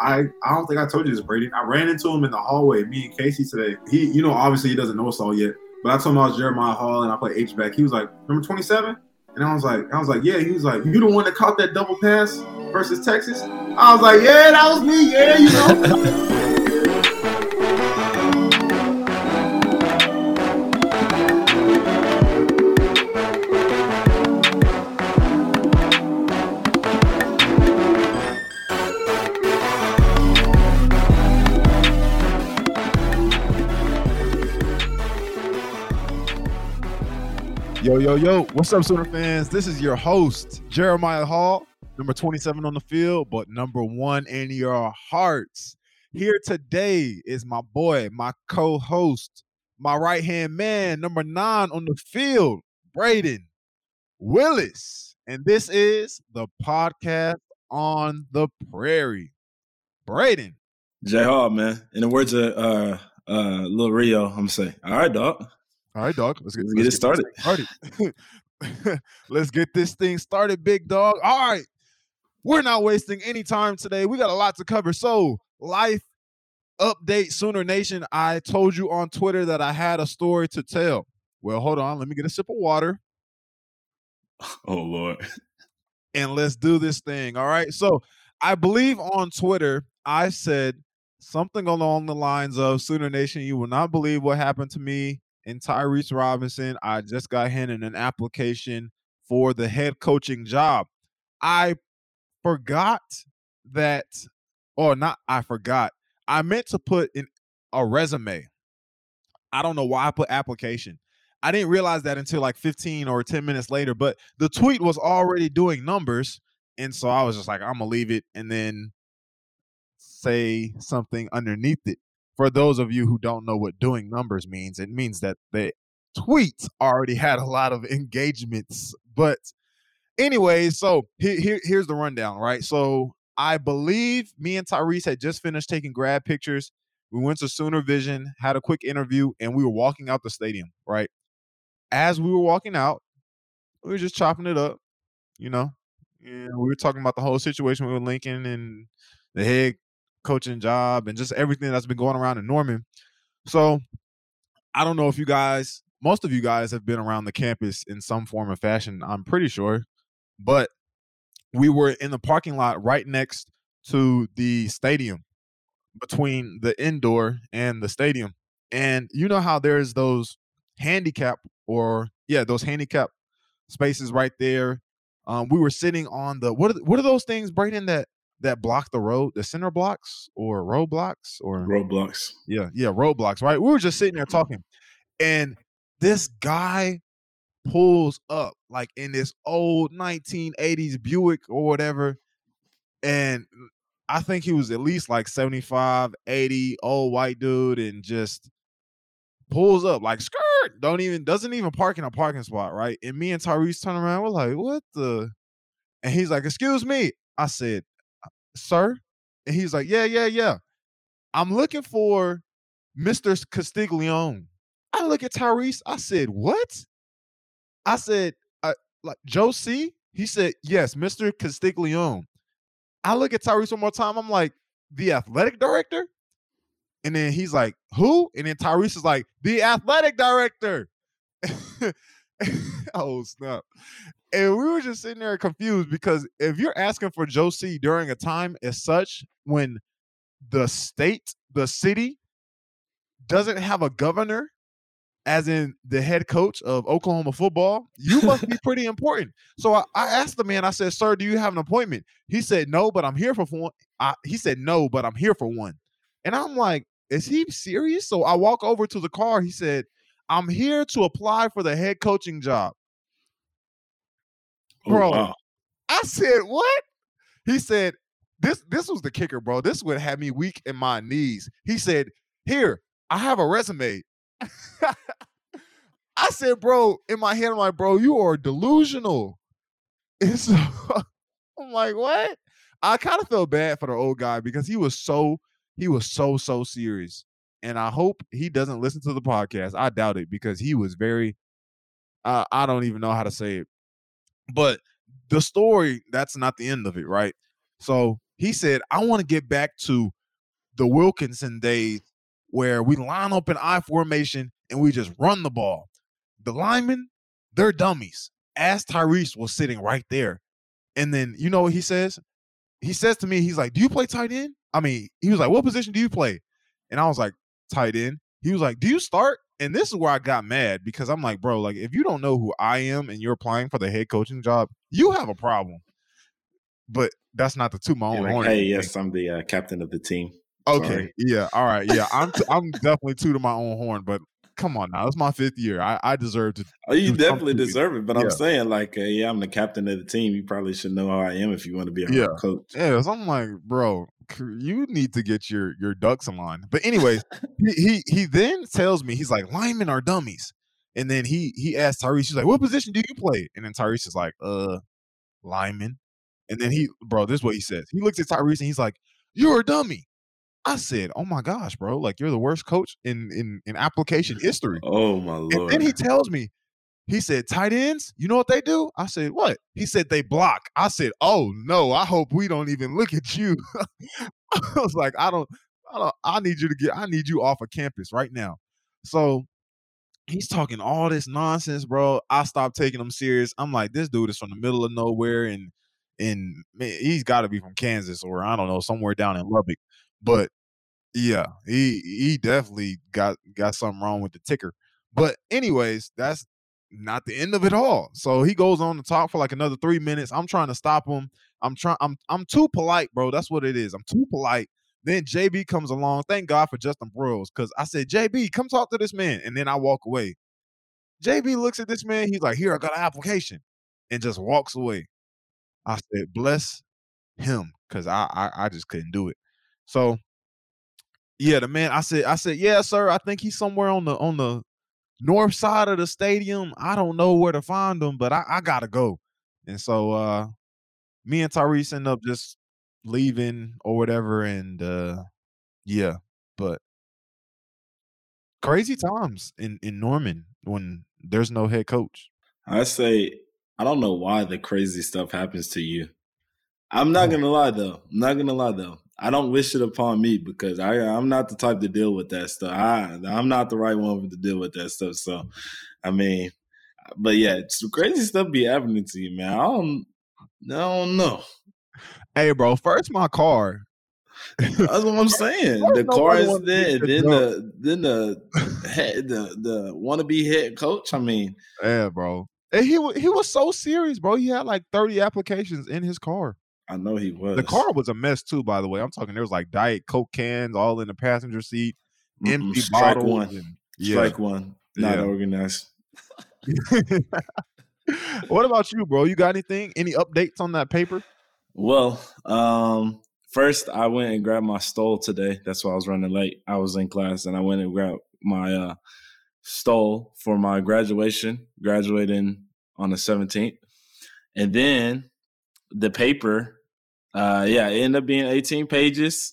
I I don't think I told you this, Brady. I ran into him in the hallway, me and Casey today. He, you know, obviously he doesn't know us all yet, but I told him I was Jeremiah Hall and I play H back. He was like, "Number 27," and I was like, I was like, "Yeah." He was like, "You the one that caught that double pass versus Texas?" I was like, "Yeah, that was me. Yeah, you know." Yo, yo, yo, what's up, Sooner fans? This is your host, Jeremiah Hall, number 27 on the field, but number one in your hearts. Here today is my boy, my co host, my right hand man, number nine on the field, Brayden Willis. And this is the podcast on the prairie. Brayden. J Hall, man. In the words of uh uh Lil Rio, I'm gonna say, all right, dog. All right, dog. Let's get, let's get it started. started. let's get this thing started, big dog. All right. We're not wasting any time today. We got a lot to cover. So, life update, Sooner Nation. I told you on Twitter that I had a story to tell. Well, hold on. Let me get a sip of water. Oh, Lord. And let's do this thing. All right. So, I believe on Twitter, I said something along the lines of Sooner Nation, you will not believe what happened to me and Tyrese Robinson. I just got handed an application for the head coaching job. I forgot that, or not, I forgot. I meant to put in a resume. I don't know why I put application. I didn't realize that until like 15 or 10 minutes later, but the tweet was already doing numbers. And so I was just like, I'm going to leave it and then say something underneath it for those of you who don't know what doing numbers means, it means that the tweets already had a lot of engagements. But anyway, so here, here, here's the rundown, right? So I believe me and Tyrese had just finished taking grad pictures. We went to Sooner Vision, had a quick interview, and we were walking out the stadium, right? As we were walking out, we were just chopping it up, you know. And we were talking about the whole situation with Lincoln and the head coaching job and just everything that's been going around in Norman. So I don't know if you guys, most of you guys have been around the campus in some form or fashion, I'm pretty sure. But we were in the parking lot right next to the stadium between the indoor and the stadium. And you know how there's those handicap or yeah, those handicap spaces right there. Um, we were sitting on the what are what are those things, Brayden, that that block the road, the center blocks or roadblocks or roadblocks. Yeah, yeah, roadblocks, right? We were just sitting there mm-hmm. talking, and this guy pulls up like in this old 1980s Buick or whatever. And I think he was at least like 75, 80, old white dude, and just pulls up like skirt, don't even doesn't even park in a parking spot, right? And me and Tyrese turn around, we're like, what the? And he's like, excuse me. I said, sir? And he's like, yeah, yeah, yeah. I'm looking for Mr. Castiglione. I look at Tyrese. I said, what? I said, uh, like Joe C. He said, yes, Mr. Castiglione. I look at Tyrese one more time. I'm like, the athletic director? And then he's like, who? And then Tyrese is like, the athletic director. oh, snap. And we were just sitting there confused because if you're asking for Joe C during a time as such when the state, the city doesn't have a governor, as in the head coach of Oklahoma football, you must be pretty important. So I, I, asked the man, I said, Sir, do you have an appointment? He said, No, but I'm here for one. I, he said, No, but I'm here for one. And I'm like, Is he serious? So I walk over to the car. He said, I'm here to apply for the head coaching job. Bro. Wow. I said, what? He said, this this was the kicker, bro. This would have me weak in my knees. He said, Here, I have a resume. I said, bro, in my head, I'm like, bro, you are delusional. It's I'm like, what? I kind of felt bad for the old guy because he was so, he was so, so serious. And I hope he doesn't listen to the podcast. I doubt it because he was very, uh, I don't even know how to say it. But the story, that's not the end of it, right? So He said, I want to get back to the Wilkinson days where we line up in I formation and we just run the ball. The linemen, they're dummies. As Tyrese was sitting right there. And then you know what he says? He says to me, he's like, Do you play tight end? I mean, he was like, What position do you play? And I was like, tight end. He was like, Do you start? And this is where I got mad because I'm like, bro, like if you don't know who I am and you're applying for the head coaching job, you have a problem. But that's not the two my own Like, horn. hey, yes, I'm the uh, captain of the team. Okay. sorry. Yeah. All right. Yeah. I'm t- I'm definitely two to my own horn, but come on now. It's my fifth year. I, I deserve to Oh, you definitely deserve it. But Yeah. I'm saying, like, uh, yeah, I'm the captain of the team. You probably should know how I am if you want to be a Yeah. coach. Yeah, so I'm like, bro, you need to get your your ducks in line. But anyways, he, he he then tells me he's like, linemen are dummies. And then he he asks Tyrese, he's like, what position do you play? And then Tyrese is like, uh, lineman. And then he, bro, this is what he says. He looks at Tyrese and he's like, you're a dummy. I said, oh my gosh, bro, like you're the worst coach in in in application history. Oh my lord! And then he tells me, he said, tight ends, you know what they do? I said, what? He said, they block. I said, oh no, I hope we don't even look at you. I was like, I don't, I don't, I need you to get, I need you off of campus right now. So he's talking all this nonsense, bro. I stopped taking him serious. I'm like, this dude is from the middle of nowhere and and man, he's got to be from Kansas or I don't know, somewhere down in Lubbock. But yeah, he he definitely got got something wrong with the ticker. But anyways, that's not the end of it all. So he goes on to talk for like another three minutes. I'm trying to stop him. I'm trying. I'm I'm too polite, bro. That's what it is. I'm too polite. Then JB comes along. Thank God for Justin Broiles, because I said, JB, come talk to this man, and then I walk away. JB looks at this man. He's like, "Here, I got an application," and just walks away. I said, "Bless him," because I, I I just couldn't do it. So yeah, the man. I said, I said, yeah, sir. I think he's somewhere on the on the north side of the stadium. I don't know where to find them, but I, I gotta go. And so uh me and Tyrese end up just leaving or whatever. And uh yeah, but crazy times in, in Norman when there's no head coach. I say I don't know why the crazy stuff happens to you. I'm not gonna lie though. I'm not gonna lie though. I don't wish it upon me because I I'm not the type to deal with that stuff. I I'm not the right one to deal with that stuff. So I mean, but yeah, some crazy stuff be happening to you, man. I don't I don't know. Hey bro, first my car. That's what I'm saying. The car is there, the then the then the head, the the wannabe head coach. I mean, Yeah, bro. And he he was so serious, bro. He had like 30 applications in his car. I know he was The car was a mess too, by the way. I'm talking there was like diet coke cans all in the passenger seat, Mm-mm, empty strike bottles. one. and- yeah. Strike one. Not Yeah. organized. what about you, bro? You got anything? Any updates on that paper? Well, um, first I went and grabbed my stole today. That's why I was running late. I was in class and I went and grabbed my uh stole for my graduation, graduating on the 17th. And then the paper, uh yeah, it ended up being 18 pages.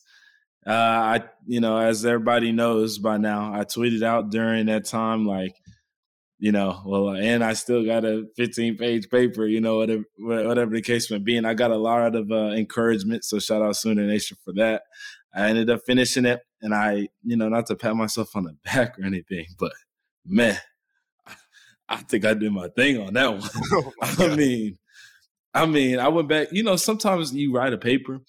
Uh I you know, as everybody knows by now, I tweeted out during that time like you know, well, and I still got a 15 page paper, you know, whatever, whatever the case may be. And I got a lot of uh, encouragement. So shout out Sooner Nation for that. I ended up finishing it. And I, you know, not to pat myself on the back or anything, but man, I think I did my thing on that one. Oh I mean, I mean, I went back. You know, sometimes you write a paper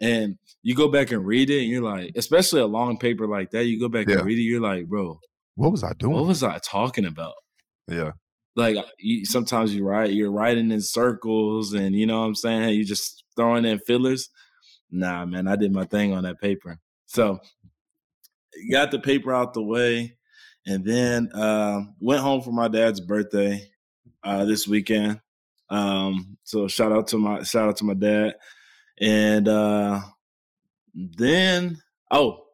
and you go back and read it, and you're like, especially a long paper like that, you go back Yeah. and read it, you're like, bro, What was I doing? what was I talking about? yeah. Like you, sometimes you write, you're writing in circles, and you know what I'm saying. You're just throwing in fillers. Nah, man, I did my thing on that paper. So got the paper out the way, and then uh, went home for my dad's birthday uh, this weekend. Um, so shout out to my shout out to my dad, and uh, then oh,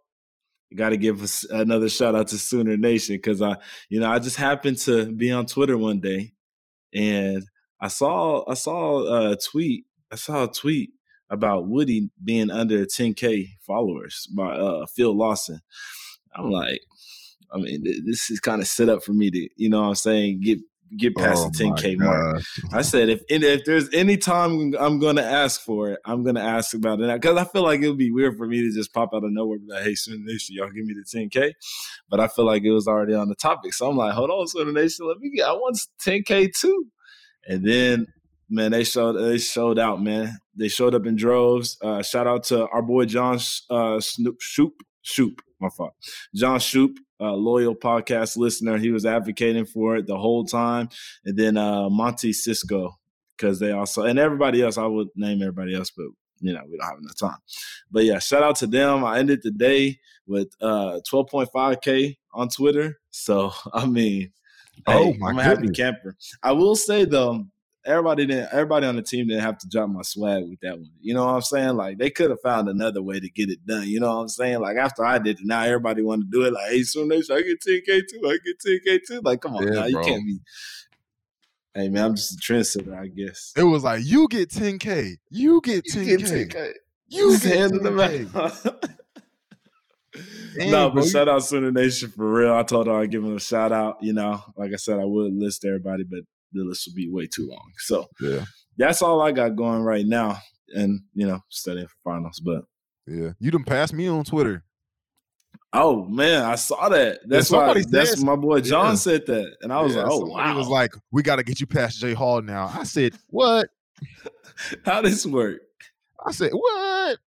got to give us another shout out to Sooner Nation because I, you know, I just happened to be on Twitter one day, and I saw I saw a tweet. I saw a tweet about Woody being under 10k followers by uh, Phil Lawson. I'm like, I mean, this is kind of set up for me to, you know, what I'm saying, get get past Oh the 10K mark. I said if if there's any time I'm gonna ask for it, I'm gonna ask about it because I feel like it would be weird for me to just pop out of nowhere like, "Hey, Sooner Nation, y'all give me the 10k," but I feel like it was already on the topic, so I'm like, "Hold on, Sooner Nation, let me get. I want 10k too," and then man, they showed they showed out, man. They showed up in droves. Uh, shout out to our boy John uh, Snoop Shoop Shoop, my fault, John Shoop. Uh, loyal podcast listener, he was advocating for it the whole time, and then uh, Monty Cisco because they also and everybody else. I would name everybody else, but you know we don't have enough time. But yeah, shout out to them. I ended the day with uh 12.5k on Twitter. So I mean, Oh, hey, my I'm a happy goodness. camper. I will say though, everybody didn't. Everybody on the team didn't have to drop my swag with that one. You know what I'm saying? Like they could have found another way to get it done. You know what I'm saying? Like after I did it, now everybody wanted to do it. Like, hey, soon Nation, I get 10k too. I get 10k too. Like, come on, Yeah, now you can't be. Hey man, I'm just a trendsetter, I guess. It was like you get 10k, you get 10k, you get handing them 10K. out. Dang, no, but you- shout out Sooner Nation for real. I told her I'd give them a shout out. You know, like I said, I would list everybody, but the list would be way too long. So Yeah, that's all I got going right now. And, you know, studying for finals. But yeah. You done passed me on Twitter. oh man, I saw that. That's why somebody that's my boy John yeah. said that. And I was Yeah, like, oh wow. was like, we got to get you past Jay Hall now. I said, what? How this work? I said, what?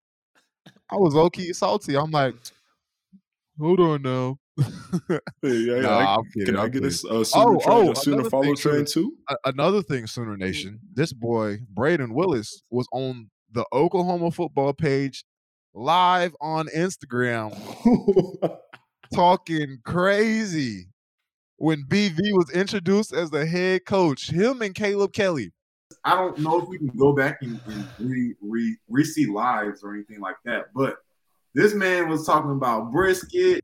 I was low key salty. I'm like, hold on now. Yeah, Nah, I- I'm kidding, can I I'm get a, kidding. a uh, sooner Oh, train, oh, sooner another follow thing, train Sooner- too? Another thing, Sooner Nation, this boy Brayden Willis was on the Oklahoma football page live on Instagram talking crazy when BV was introduced as the head coach. Him and Caleb Kelly. I don't know if we can go back and, and re, re, re-see lives or anything like that, but this man was talking about brisket.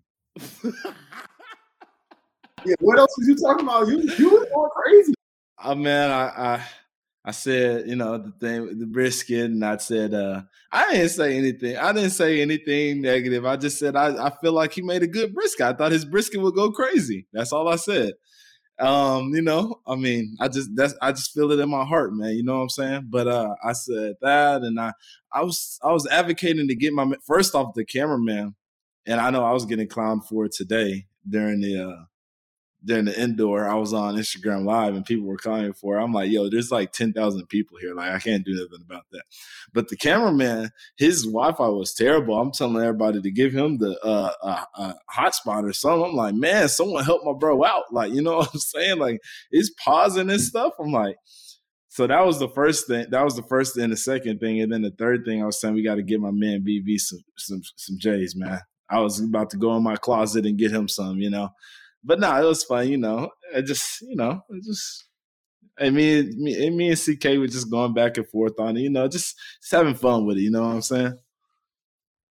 Yeah, what else was you talking about? You you was going crazy. Oh man, I, I I said, you know, the thing the brisket, and I said, uh, I didn't say anything. I didn't say anything negative. I just said I, I feel like he made a good brisket. I thought his brisket would go crazy. That's all I said. Um, you know, I mean, I just that's I just feel it in my heart, man. You know what I'm saying? But uh I said that and I I was I was advocating to get my first off the cameraman, and I know I was getting clowned for it today during the uh during the indoor, I was on Instagram Live and people were calling for. it. I'm like, yo, there's like ten thousand people here. Like, I can't do nothing about that. But the cameraman, his Wi-Fi was terrible. I'm telling everybody to give him the uh, uh, uh, hotspot or something. I'm like, man, someone help my bro out. Like, you know what I'm saying? Like, it's pausing and stuff. I'm like, so that was the first thing. That was the first and the second thing, and then the third thing I was saying, we got to get my man BB some some some J's, man. I was about to go in my closet and get him some, you know. But no, it was fun, you know. I just, you know, it just and mean, me, and me and CK were just going back and forth on it, you know, just, just having fun with it. You know what I'm saying?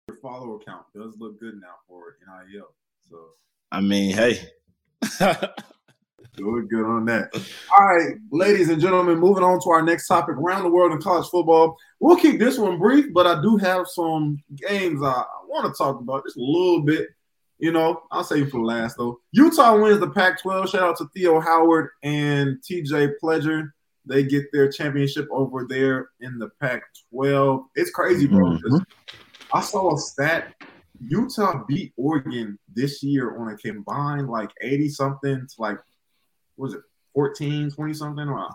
Your follower count does look good now for NIL. So I mean, hey, Doing good on that. All right, ladies and gentlemen, moving on to our next topic around the world in college football. We'll keep this one brief, but I do have some games I, I want to talk about just a little bit. You know, I'll save you for last though. Utah wins the Pac 12. Shout out to Theo Howard and TJ Pledger. They get their championship over there in the Pac 12. It's crazy, bro. Mm-hmm. 'cause I saw a stat. Utah beat Oregon this year on a combined like 80 something to like what was it 14, 20 something? Or,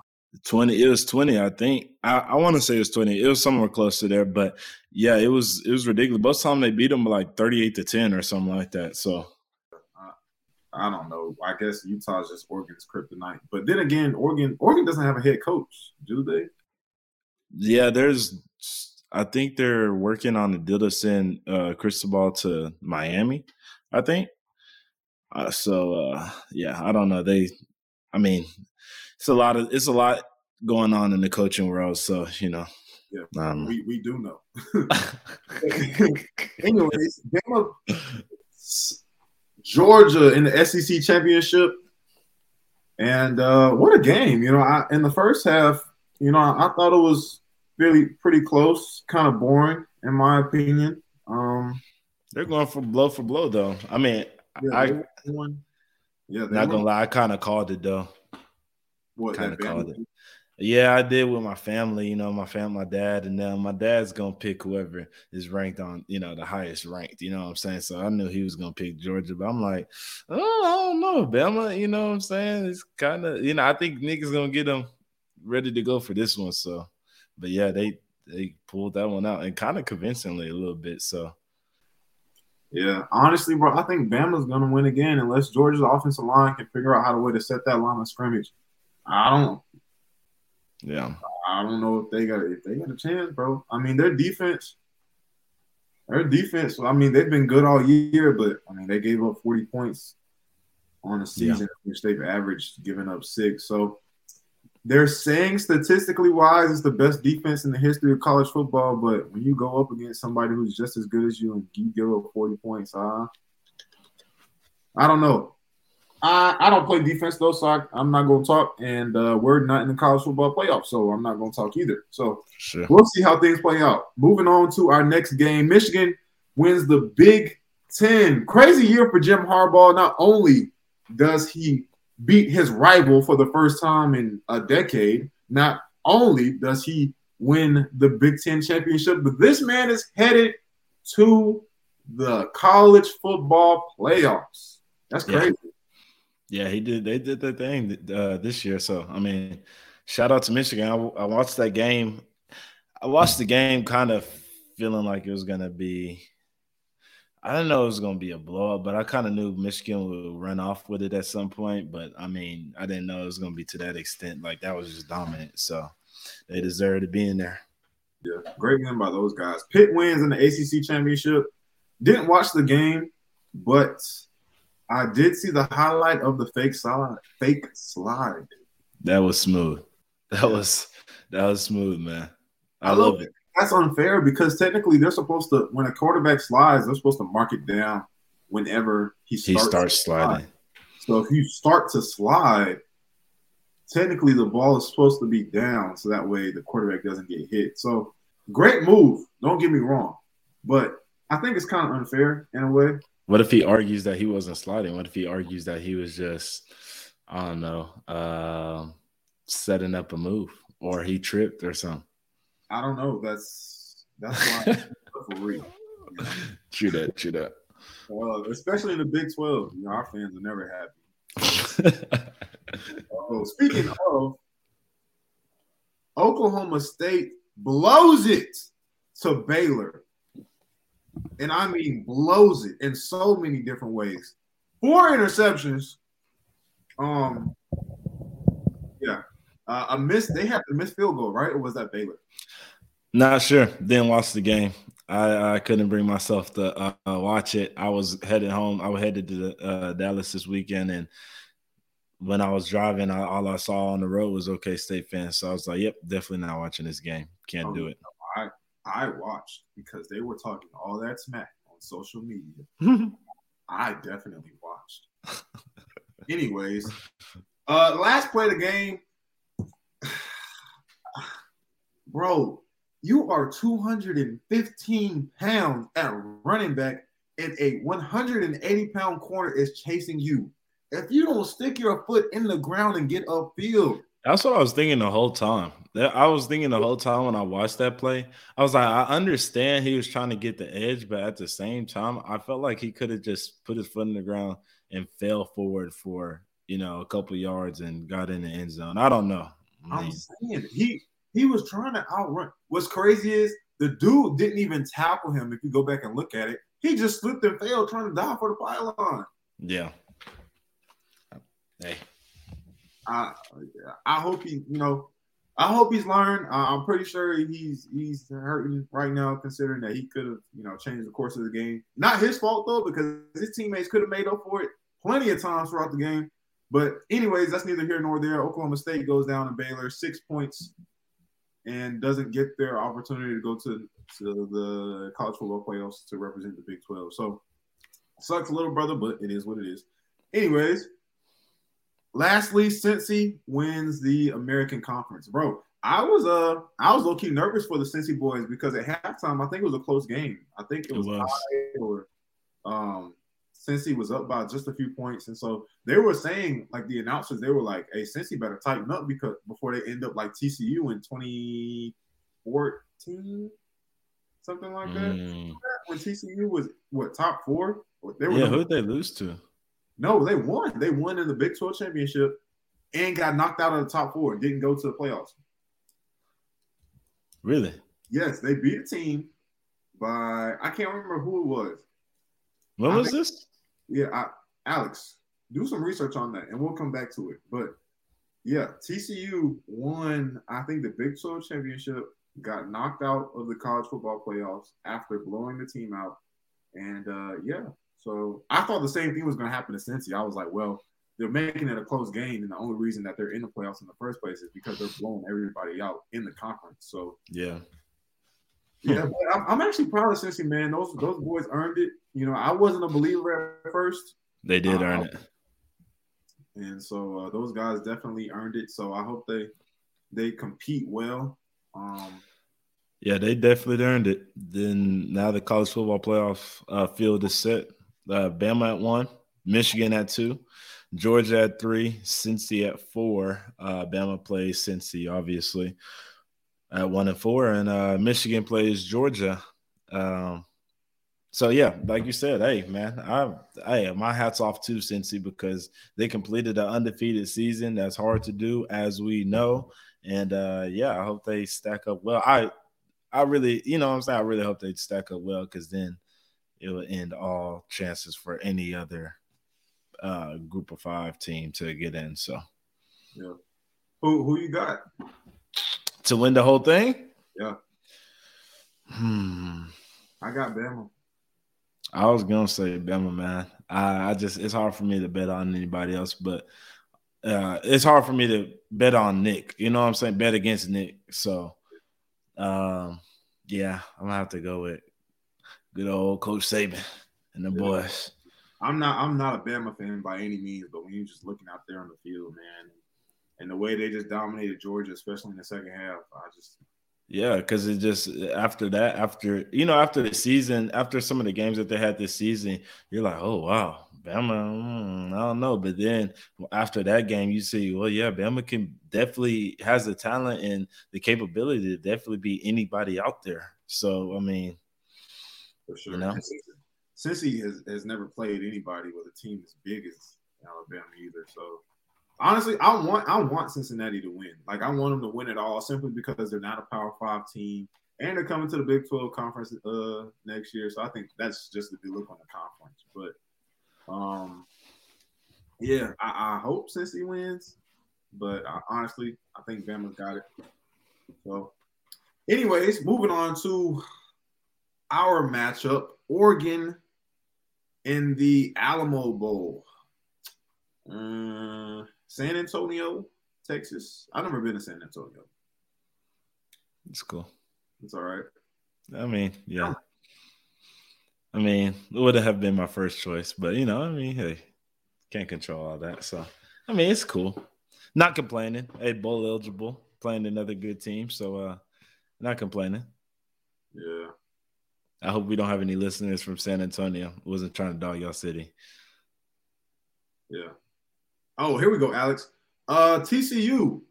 20 it was 20 i think i, I want to say it was 20 it was somewhere close to there but yeah it was it was ridiculous both time they beat them like 38 to 10 or something like that so I don't know. I guess Utah's just Oregon's kryptonite. But then again, Oregon Oregon doesn't have a head coach, do they? yeah there's i think they're working on the deal to send uh cristobal to miami i think uh, so uh yeah i don't know they i mean it's a lot of it's a lot going on in the coaching world so you know Yeah. um, We we do know. Anyways, game of Georgia in the SEC championship. And uh, what a game. You know, I, in the first half, you know, I, I thought it was really pretty close, kind of boring, in my opinion. Um, they're going for blow for blow though i mean yeah, I- won. Yeah, not won. gonna lie i kind of called it though What Kinda that called it. Yeah, I did with my family. You know, my family, my dad, and then my dad's gonna pick whoever is ranked on, you know, the highest ranked. You know what I'm saying? So I knew he was gonna pick Georgia, but I'm like, oh, I don't know, Bama. You know what I'm saying? It's kind of, you know, I think niggas gonna get them ready to go for this one. So, but yeah, they they pulled that one out and kind of convincingly a little bit. So Yeah, honestly, bro, I think Bama's gonna win again unless Georgia's offensive line can figure out how to way to set that line of scrimmage. I don't, yeah, I don't know if they got if they got a chance, bro. I mean, their defense, their defense. I mean, they've been good all year, but I mean, they gave up forty points on a season, which they've averaged giving up six. So they're saying statistically wise, it's the best defense in the history of college football. But when you go up against somebody who's just as good as you and you give up forty points, uh, I don't know. I, I don't play defense though, so I, I'm not going to talk. And uh, we're not in the college football playoff, so I'm not going to talk either. So sure. we'll see how things play out. Moving on to our next game, Michigan wins the Big Ten. Crazy year for Jim Harbaugh. Not only does he beat his rival for the first time in a decade, not only does he win the Big Ten championship, but this man is headed to the college football playoffs. That's crazy. Yeah, he did. They did their thing uh, this year. So I mean, shout out to Michigan. I, I watched that game. I watched the game, kind of feeling like it was gonna be. I didn't know it was gonna be a blowout, but I kind of knew Michigan would run off with it at some point. But I mean, I didn't know it was gonna be to that extent. Like that was just dominant. So they deserve to be in there. Yeah, great win by those guys. Pitt wins in the ACC championship. Didn't watch the game, but I did see the highlight of the fake slide. Fake slide. That was smooth. That was that was smooth, man. I, I love love it. That's unfair because technically they're supposed to. When a quarterback slides, they're supposed to mark it down whenever he He starts. starts slide. sliding. So if you start to slide, technically the ball is supposed to be down, so that way the quarterback doesn't get hit. So great move. Don't get me wrong, but I think it's kind of unfair in a way. What if he argues that he wasn't sliding? What if he argues that he was just, I don't know, um, setting up a move or he tripped or something? I don't know. That's that's why for real. You know? True that. True that. Uh, especially in the Big Twelve, you know, our fans are never happy. Oh, speaking of, Oklahoma State blows it to Baylor, and I mean blows it in so many different ways. Four interceptions. Um, yeah, uh, a miss. They have to miss field goal, right? Or was that Baylor? Not sure. Didn't watch the game. I, I couldn't bring myself to uh, uh, watch it. I was headed home. I was headed to the, uh, Dallas this weekend, and when I was driving, I, all I saw on the road was OK State fans. So I was like, "Yep, definitely not watching this game. Can't do it." I watched because they were talking all that smack on social media. I definitely watched. Anyways, uh last play of the game. Bro, you are 215 pounds at running back, and a 180 pound corner is chasing you. If you don't stick your foot in the ground and get upfield, That's what I was thinking the whole time. I was thinking the whole time when I watched that play. I was like, I understand he was trying to get the edge, but at the same time, I felt like he could have just put his foot in the ground and fell forward for you know a couple yards and got in the end zone. I don't know. I I'm saying he he was trying to outrun. What's crazy is the dude didn't even tackle him. If you go back and look at it, he just slipped and fell trying to dive for the pylon. yeah. Hey, I I hope he, you know, I hope he's learned. Uh, I'm pretty sure he's he's hurting right now, considering that he could have, you know, changed the course of the game. Not his fault though, because his teammates could have made up for it plenty of times throughout the game. But anyways, that's neither here nor there. Oklahoma State goes down to Baylor, six points, and doesn't get their opportunity to go to, to the college football playoffs to represent the Big 12. So sucks, little brother, but it is what it is. Anyways, lastly, Cincy wins the American Conference, bro. I was uh I was low key nervous for the Cincy boys because at halftime I think it was a close game. I think it It was, was. tied or um Cincy was up by just a few points, and so they were saying, like the announcers, they were like, "Hey, Cincy better tighten up because before they end up like TCU in 2014, something like that." Mm. When TCU was what top four? They were yeah, who did they lose to? No, they won. They won in the Big 12 championship and got knocked out of the top four. and Didn't go to the playoffs. Really? Yes, they beat a team by I can't remember who it was. When was think, this? Yeah, I, Alex, do some research on that, and we'll come back to it. But yeah, TCU won. I think the Big 12 championship got knocked out of the college football playoffs after blowing the team out, and uh, yeah. So I thought the same thing was going to happen to Cincy. I was like, well, they're making it a close game, and the only reason that they're in the playoffs in the first place is because they're blowing everybody out in the conference. So yeah, yeah, I'm, I'm, actually proud of Cincy, man. Those those boys earned it. You know, I wasn't a believer at first. They did uh, earn it, and so uh, those guys definitely earned it. So I hope they they compete well. Um, yeah, they definitely earned it. Then now the college football playoff uh, field is set. Uh, Bama at one, Michigan at two, Georgia at three, Cincy at four. Uh, Bama plays Cincy, obviously at one and four, and uh, Michigan plays Georgia. Um, so yeah, like you said, hey man, I hey my hats off to Cincy because they completed an undefeated season. That's hard to do, as we know. And uh, yeah, I hope they stack up well. I I really, you know, I'm saying I really hope they stack up well because then it will end all chances for any other uh, group of five team to get in. So yeah, who who you got? to win the whole thing? Yeah. Hmm. I got Bama. I was gonna say Bama, man. I, I just it's hard for me to bet on anybody else, but uh, it's hard for me to bet on Nick. You know what I'm saying? Bet against Nick. So, um, yeah, I'm gonna have to go with good old Coach Saban and the yeah. boys. I'm not I'm not a Bama fan by any means, but when you're just looking out there on the field, man, and the way they just dominated Georgia, especially in the second half, I just yeah, because it just after that, after you know, after the season, after some of the games that they had this season, you're like, oh wow, Bama, mm, I don't know. But then after that game, you see, well, yeah, Bama can definitely has the talent and the capability to definitely be anybody out there. So I mean, for sure, you know? since he has, has never played anybody with a team as big as Alabama either, so honestly, I want I want Cincinnati to win. Like I want them to win it all simply because they're not a Power Five team and they're coming to the Big Twelve conference uh next year. So I think that's just a good look on the conference. But um, yeah, I, I hope Cincy wins, but I, honestly, I think Bama's got it. So, anyways, moving on to our matchup: Oregon in the Alamo Bowl. Uh, San Antonio, Texas. I've never been to San Antonio. It's cool. It's all right. I mean, yeah. I mean, it would have been my first choice, but you know, I mean, hey, can't control all that. So, I mean, it's cool. Not complaining. Hey, bowl eligible, playing another good team. So, uh, not complaining. Yeah. I hope we don't have any listeners from San Antonio. wasn't trying to dog y'all city. Yeah. Oh, here we go, Alex. Uh, TCU,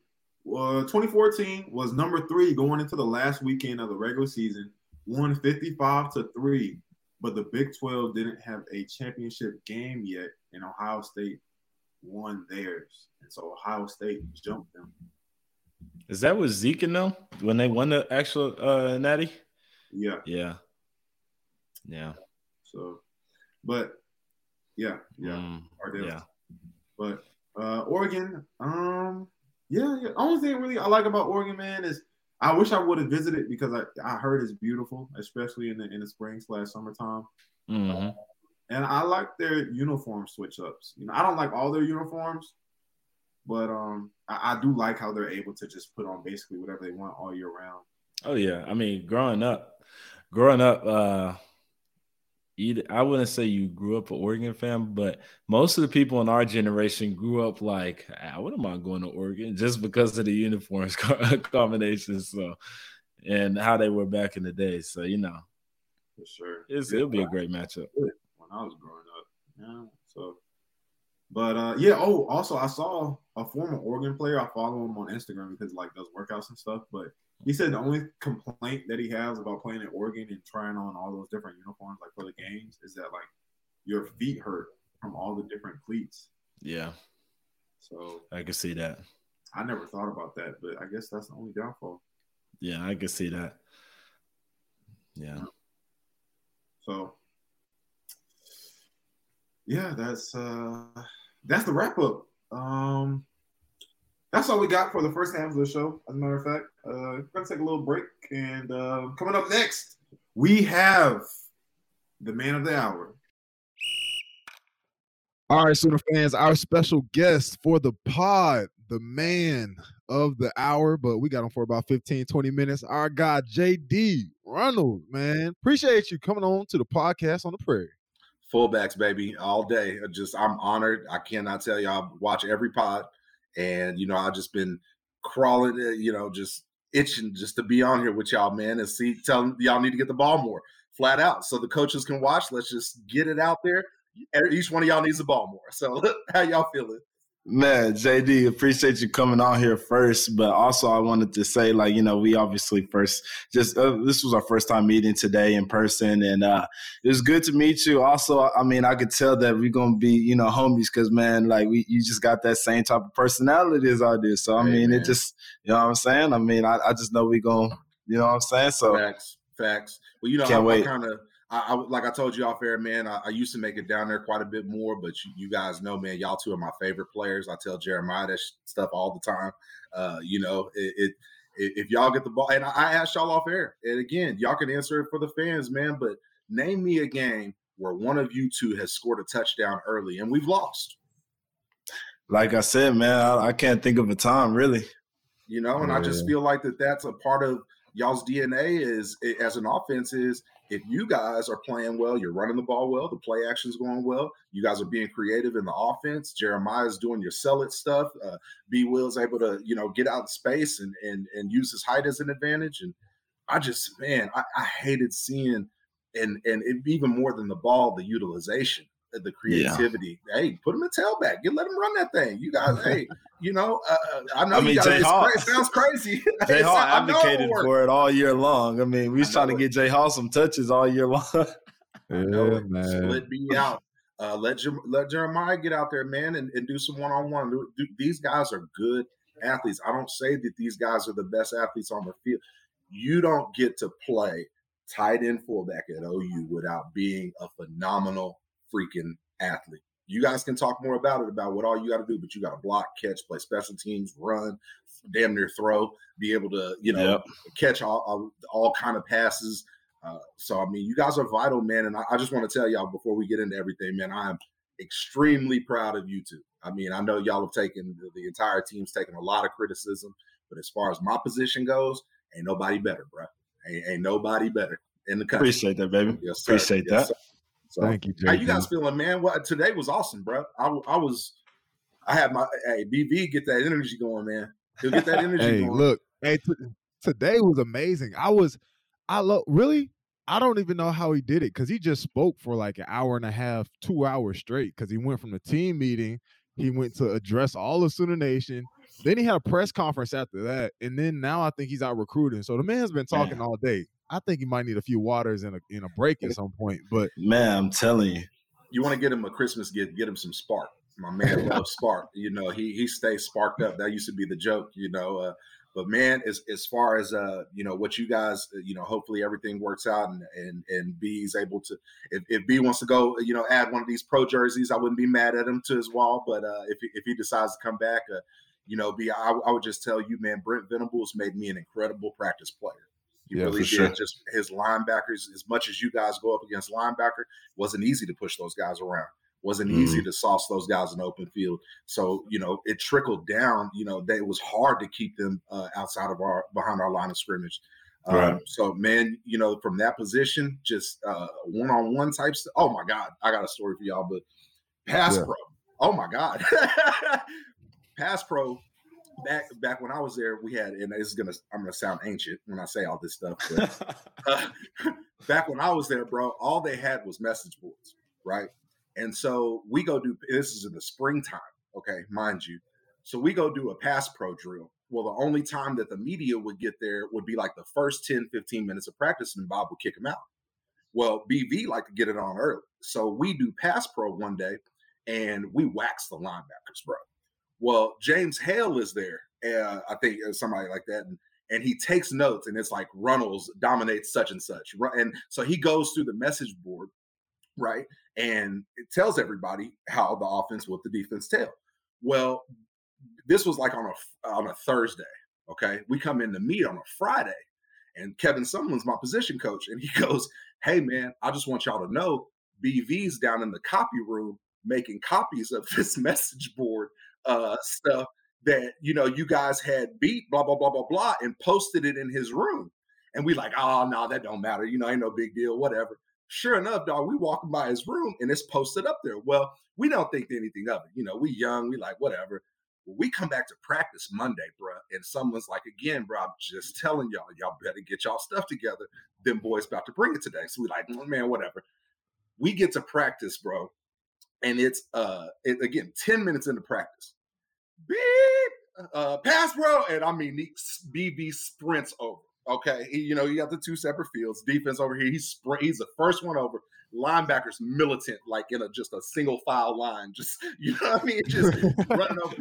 uh, 2014 was number three going into the last weekend of the regular season, won 55 to three. But the Big 12 didn't have a championship game yet, and Ohio State won theirs, and so Ohio State jumped them. Is that what Zeke and them when they won the actual uh, Natty? Yeah, yeah, yeah. So, but yeah, yeah, mm, yeah. But uh, Oregon, um, yeah, yeah. Only thing really I like about Oregon, man, is I wish I would have visited because I, I heard it's beautiful, especially in the in the spring slash summertime. Mm-hmm. Uh, and I like their uniform switch ups. You know, I don't like all their uniforms, but um, I, I do like how they're able to just put on basically whatever they want all year round. Oh yeah, I mean, growing up, growing up, uh, either I wouldn't say you grew up an Oregon fan, but most of the people in our generation grew up like, I wouldn't mind going to Oregon just because of the uniforms combinations, so and how they were back in the day. So you know, for sure, it'll be a great matchup. When I was growing up, yeah. so But uh, yeah. Oh, also I saw a former Oregon player. I follow him on Instagram because like does workouts and stuff. But he said the only complaint that he has about playing at Oregon and trying on all those different uniforms like for the games is that like your feet hurt from all the different cleats. Yeah. So I can see that. I never thought about that, but I guess that's the only downfall. Yeah, I can see that. Yeah. So yeah, that's uh that's the wrap up. Um that's all we got for the first half of the show. As a matter of fact, uh, we're gonna take a little break, and uh, coming up next, we have the man of the hour. All right, Sooner fans, our special guest for the pod, the man of the hour, but we got him for about 15, 20 minutes. Our guy, JD Runnels, man. Appreciate you coming on to the podcast on the prairie. Fullbacks, baby, all day. Just I'm honored. I cannot tell you. I watch every pod, and you know I've just been crawling, uh, you know, just itching just to be on here with y'all, man, and see. Tell y'all need to get the ball more, flat out, so the coaches can watch. Let's just get it out there. Each one of y'all needs the ball more. So how y'all feeling? Man, JD, appreciate you coming on here first, but also I wanted to say, like, you know, we obviously first just uh, this was our first time meeting today in person, and uh it was good to meet you. Also, I mean, I could tell that we're gonna be, you know, homies because man, like, we you just got that same type of personality as I did. So I Hey, mean, man. it just, you know, what I'm saying. I mean, I, I just know we gonna, you know, what I'm saying. So Facts, facts. Well, you know, Can't I, wait. kind of, I, I like I told you off air, man. I, I used to make it down there quite a bit more, but you, you guys know, man, y'all two are my favorite players. I tell Jeremiah that sh- stuff all the time. Uh, you know, it, it if y'all get the ball, and I, I asked y'all off air, and again, y'all can answer it for the fans, man. But name me a game where one of you two has scored a touchdown early and we've lost. like I said, man, I, I can't think of a time really. you know and i just feel like that that's a part of y'all's dna is as an offense is if you guys are playing well you're running the ball well the play action's going well you guys are being creative in the offense jeremiah's doing your sell it stuff uh, b will's able to you know get out in space and and and use his height as an advantage and i just man i, I hated seeing and and it, even more than the ball the utilization the Yeah. creativity hey put him in tailback You let him run that thing you guys hey you know, uh, uh, I know I you guys, Hall- it sounds crazy. Jay Hall it advocated for it all year long. I mean, we was trying to get Jay Hall some touches all year long. Yeah, man. Split me out. Uh, let Jer- let Jeremiah get out there, man, and, and do some one on one. These guys are good athletes. I don't say that these guys are the best athletes on the field. You don't get to play tight end fullback at OU without being a phenomenal freaking athlete. You guys can talk more about it about what all you got to do, but you got to block, catch, play special teams, run, damn near throw, be able to you know Yep. catch all all, all kind of passes. Uh, so I mean, you guys are vital, man. And I, I just want to tell y'all before we get into everything, man, I am extremely proud of you two. I mean, I know y'all have taken the, entire team's taken a lot of criticism, but as far as my position goes, ain't nobody better, bro. Ain't, ain't nobody better in the country. Appreciate that, baby. Yes, sir. Appreciate Yes, that. sir. So, Thank you, JD. how you guys feeling, man? What today was awesome, bro. I, I was, I had my hey BV get that energy going, man. He'll get that energy hey, going. look, hey, t- today was amazing. I was, I love really. I don't even know how he did it because he just spoke for like an hour and a half, two hours straight. Because he went from the team meeting, he went to address all of Sooner Nation. Then he had a press conference after that, and then now I think he's out recruiting. So the man's been talking Man. all day. I think he might need a few waters in a in a break at some point. But Man, I'm telling you. you want to get him a Christmas gift, get him some spark. My man loves spark. You know, he he stays sparked up. That used to be the joke, you know. Uh, but man, as as far as uh, you know, what you guys, uh, you know, hopefully everything works out and and and B's able to. If, if B wants to go, you know, add one of these pro jerseys, I wouldn't be mad at him to his wall. But uh, if he, if he decides to come back, uh, you know, B, I, I would just tell you, man, Brent Venables made me an incredible practice player. He Yeah, really did. sure. Just his linebackers, as much as you guys go up against linebacker, wasn't easy to push those guys around. Wasn't Mm-hmm. easy to sauce those guys in open field. So you know, it trickled down. You know, that it was hard to keep them uh, outside of our behind our line of scrimmage. Um, Right. So man, you know, from that position, just uh, one-on-one types. Oh my God, I got a story for y'all. But pass Yeah. pro. Oh my God, pass pro. Back back when I was there, we had, and this is gonna I'm gonna sound ancient when I say all this stuff, but uh, back when I was there, bro, all they had was message boards, right? And so we go do this is in the springtime, okay, mind you. So we go do a pass pro drill. Well, the only time that the media would get there would be like the first 10, 15 minutes of practice, and Bob would kick him out. Well, BV like to get it on early. So we do pass pro one day and we wax the linebackers, bro. Well, James Hale is there. Uh, I think uh, somebody like that. And, and he takes notes and it's like Runnels dominates such and such. And so he goes through the message board, right? And it tells everybody how the offense with the defense tell. Well, this was like on a on a Thursday. Okay. We come in to meet on a Friday. And Kevin Sumlin's my position coach. And he goes, Hey man, I just want y'all to know BV's down in the copy room making copies of this message board uh, stuff that you know you guys had beat blah blah blah blah blah and posted it in his room. And we like oh no that don't matter you know ain't no big deal whatever. Sure enough dog we walking by his room and it's posted up there. Well we don't think anything of it you know we young we like whatever. We come back to practice monday bro and someone's like again bro i'm just telling y'all y'all better get y'all stuff together. Them boys about to bring it today. So we like oh, man whatever. We get to practice bro and it's uh it, again 10 minutes into practice beep uh pass bro and i mean BV sprints over okay he, you know you got the two separate fields defense over here he's sprint he's the first one over linebackers militant like in a just a single file line just you know what i mean just running over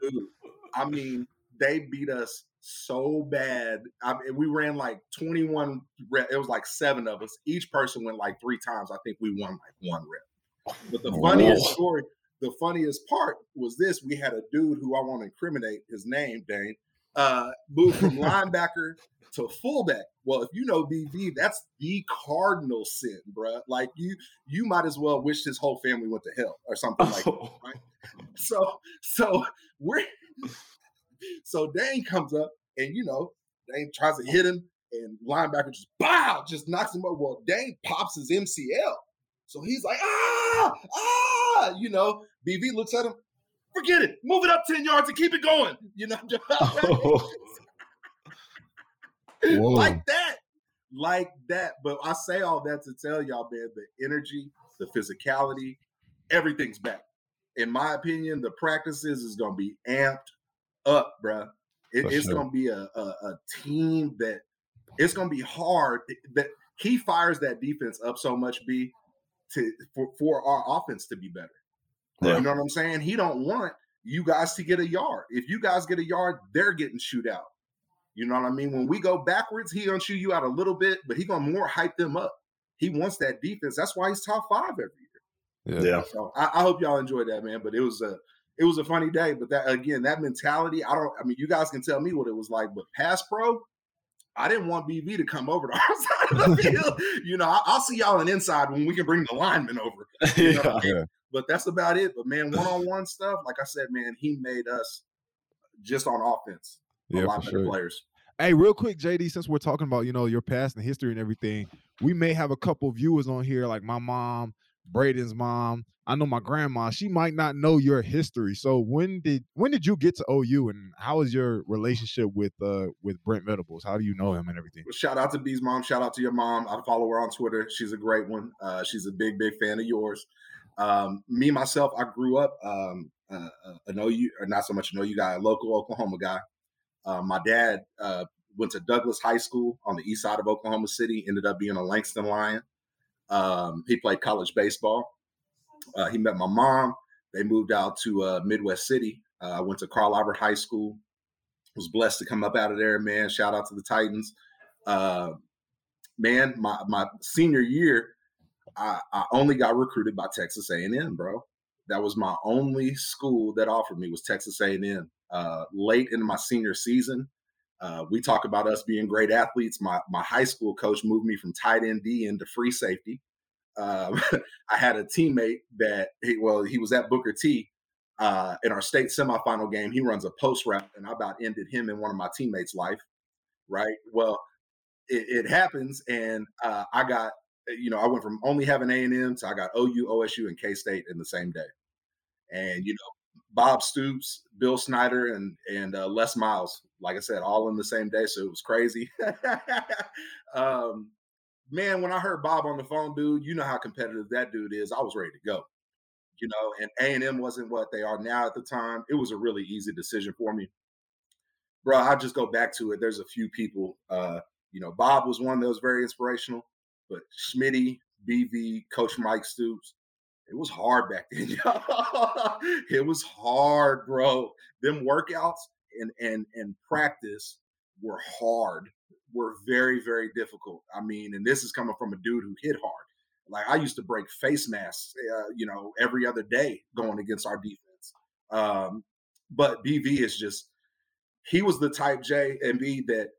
Dude, i mean they beat us so bad. I mean, we ran like 21 It was like seven of us. Each person went like three times. I think we won like one rep. But the funniest Whoa. story, the funniest part was this: we had a dude who I want to incriminate his name, Dane, uh, moved from linebacker to fullback. Well, if you know BV, that's the cardinal sin, bruh. Like you, you might as well wish his whole family went to hell or something like that. Right? So, so we're so Dane comes up and you know Dane tries to hit him, and linebacker just bow, just knocks him up. Well, Dane pops his MCL. So he's like, ah, ah, you know, BV looks at him, forget it, move it up 10 yards and keep it going. You know, like that. Like that. But I say all that to tell y'all, man, the energy, the physicality, everything's back. In my opinion, the practices is gonna be amped up, bruh. It, it's sure. gonna be a, a, a team that it's gonna be hard that he fires that defense up so much, B, to for, for our offense to be better. Yeah. You know what I'm saying? He don't want you guys to get a yard. If you guys get a yard, they're getting shoot out. You know what I mean? When we go backwards, he gonna shoot you out a little bit, but he gonna more hype them up. He wants that defense. That's why he's top five every year. Yeah. So I, I hope y'all enjoyed that, man. But it was a it was a funny day. But that again, that mentality, I don't. I mean, you guys can tell me what it was like. But pass pro, I didn't want BV to come over to our side of the field. you know, I, will see y'all on inside when we can bring the linemen over. You know? yeah. But that's about it. But man, one on one stuff, like I said, man, he made us just on offense yeah, a lot better sure. players. Hey, real quick, JD, since we're talking about you know your past and history and everything, we may have a couple viewers on here, like my mom, Brayden's mom. I know my grandma. She might not know your history. So when did when did you get to OU, and how is your relationship with uh with Brent Venables? How do you know him and everything? Shout out to B's mom. Shout out to your mom. I follow her on Twitter. She's a great one. Uh, she's a big big fan of yours. Um, me myself, I grew up um, uh, uh an OU, or not so much an OU guy, a local Oklahoma guy. Uh, my dad uh, went to Douglas High School on the east side of Oklahoma City. Ended up being a Langston Lion. Um, he played college baseball. Uh, he met my mom. They moved out to uh, Midwest City. Uh, I went to Carl Albert High School. Was blessed to come up out of there, man. Shout out to the Titans. Uh, man, my my senior year, I, I only got recruited by Texas A&M, bro. That was my only school that offered me was Texas A&M. Uh, late in my senior season, uh, we talk about us being great athletes. My my high school coach moved me from tight end D into free safety. Um, I had a teammate that he, well he was at Booker T. Uh, in our state semifinal game, he runs a post route, and I about ended him in one of my teammates' life. Right. Well, it, it happens, and uh, I got you know I went from only having A and M to I got OU, OSU, and K State in the same day. And you know Bob Stoops, Bill Snyder, and and uh, Les Miles. Like I said, all in the same day, so it was crazy. um, man, when I heard Bob on the phone, dude, you know how competitive that dude is. I was ready to go. You know, and A and M wasn't what they are now at the time. It was a really easy decision for me, bro. I just go back to it. There's a few people. Uh, you know, Bob was one that was very inspirational, but Schmitty, BV, Coach Mike Stoops, it was hard back then. it was hard, bro. Them workouts and and and practice were hard were very, very difficult. I mean, and this is coming from a dude who hit hard. Like I used to break face masks, uh, you know, every other day going against our defense. Um, but BV is just he was the type J and B that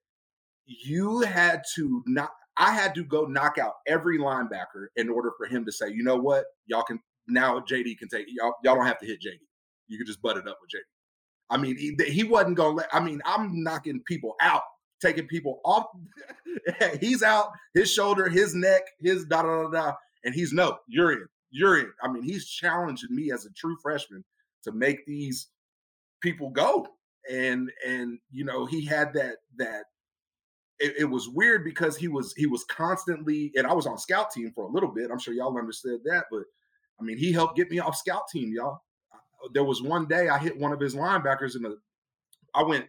you had to not. I had to go knock out every linebacker in order for him to say, you know what, y'all can now JD can take y'all. Y'all don't have to hit JD. You can just butt it up with JD. I mean, he, he wasn't gonna let. I mean, I'm knocking people out taking people off. he's out, his shoulder, his neck, his da da da da, and he's no, you're in, you're in. I mean, he's challenging me as a true freshman to make these people go, and and you know he had that that. It, it was weird because he was he was constantly, and I was on scout team for a little bit. I'm sure y'all understood that, but I mean, he helped get me off scout team, y'all. There was one day I hit one of his linebackers in the. I went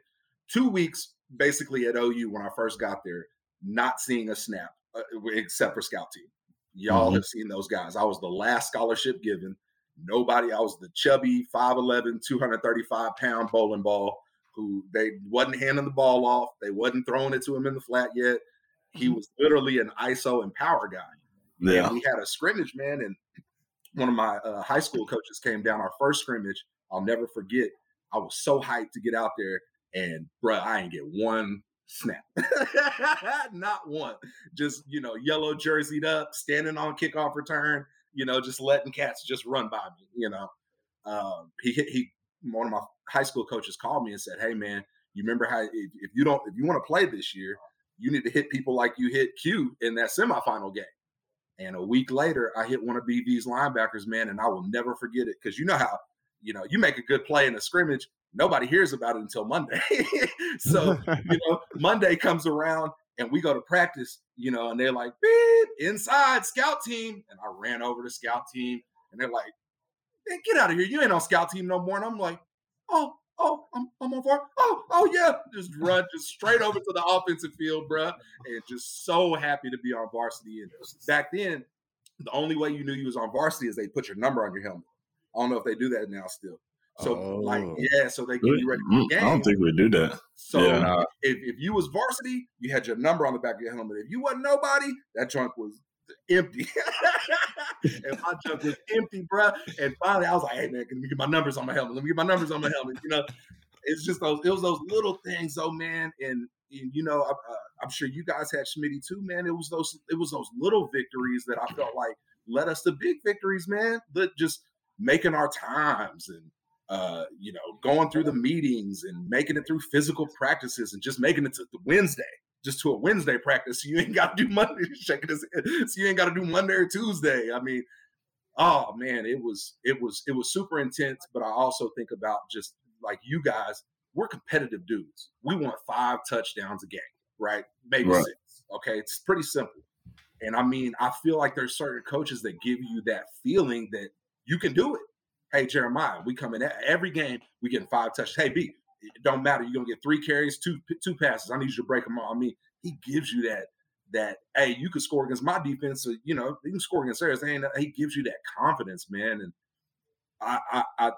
two weeks basically at OU when I first got there, not seeing a snap uh, except for scout team. Y'all mm-hmm. have seen those guys. I was the last scholarship given. Nobody, I was the chubby 5'11, 235 pound bowling ball who they wasn't handing the ball off. They wasn't throwing it to him in the flat yet. He mm-hmm. was literally an ISO and power guy. Yeah. And we had a scrimmage, man. And one of my uh, high school coaches came down our first scrimmage. I'll never forget. I was so hyped to get out there. And bro, I ain't get one snap. Not one. Just, you know, yellow jerseyed up, standing on kickoff return, you know, just letting cats just run by me, you know. Um, he he one of my high school coaches called me and said, Hey man, you remember how if, if you don't if you want to play this year, you need to hit people like you hit Q in that semifinal game. And a week later, I hit one of BV's linebackers, man, and I will never forget it because you know how you know you make a good play in a scrimmage, nobody hears about it until Monday. so, you know, Monday comes around and we go to practice, you know, and they're like, beep, inside scout team. And I ran over to scout team and they're like, hey, get out of here. You ain't on scout team no more. And I'm like, oh, oh, I'm, I'm on far. Oh, oh yeah. Just run just straight over to the offensive field, bruh. And just so happy to be on varsity. And back then, the only way you knew you was on varsity is they put your number on your helmet. I don't know if they do that now still. So oh. like yeah, so they get you ready for the game. I don't think we do that. So yeah. if, if you was varsity, you had your number on the back of your helmet. If you wasn't nobody, that trunk was empty. and my trunk was empty, bro. And finally, I was like, "Hey man, let me get my numbers on my helmet. Let me get my numbers on my helmet." You know, it's just those. It was those little things, oh man. And, and you know, I, uh, I'm sure you guys had Schmitty too, man. It was those. It was those little victories that I felt like led us to big victories, man. That just making our times and uh, you know, going through the meetings and making it through physical practices and just making it to the Wednesday, just to a Wednesday practice. So you ain't got to do Monday. Checking this, so you ain't got to do Monday or Tuesday. I mean, oh man, it was it was it was super intense. But I also think about just like you guys, we're competitive dudes. We want five touchdowns a game, right? Maybe right. six. Okay, it's pretty simple. And I mean, I feel like there's certain coaches that give you that feeling that you can do it Hey, Jeremiah, we come in every game, we getting five touches. Hey, B, it don't matter. You're gonna get three carries, two two passes. I need you to break them all. I mean, he gives you that that hey, you could score against my defense. So, you know, you can score against theirs. And he gives you that confidence, man. And I, I, I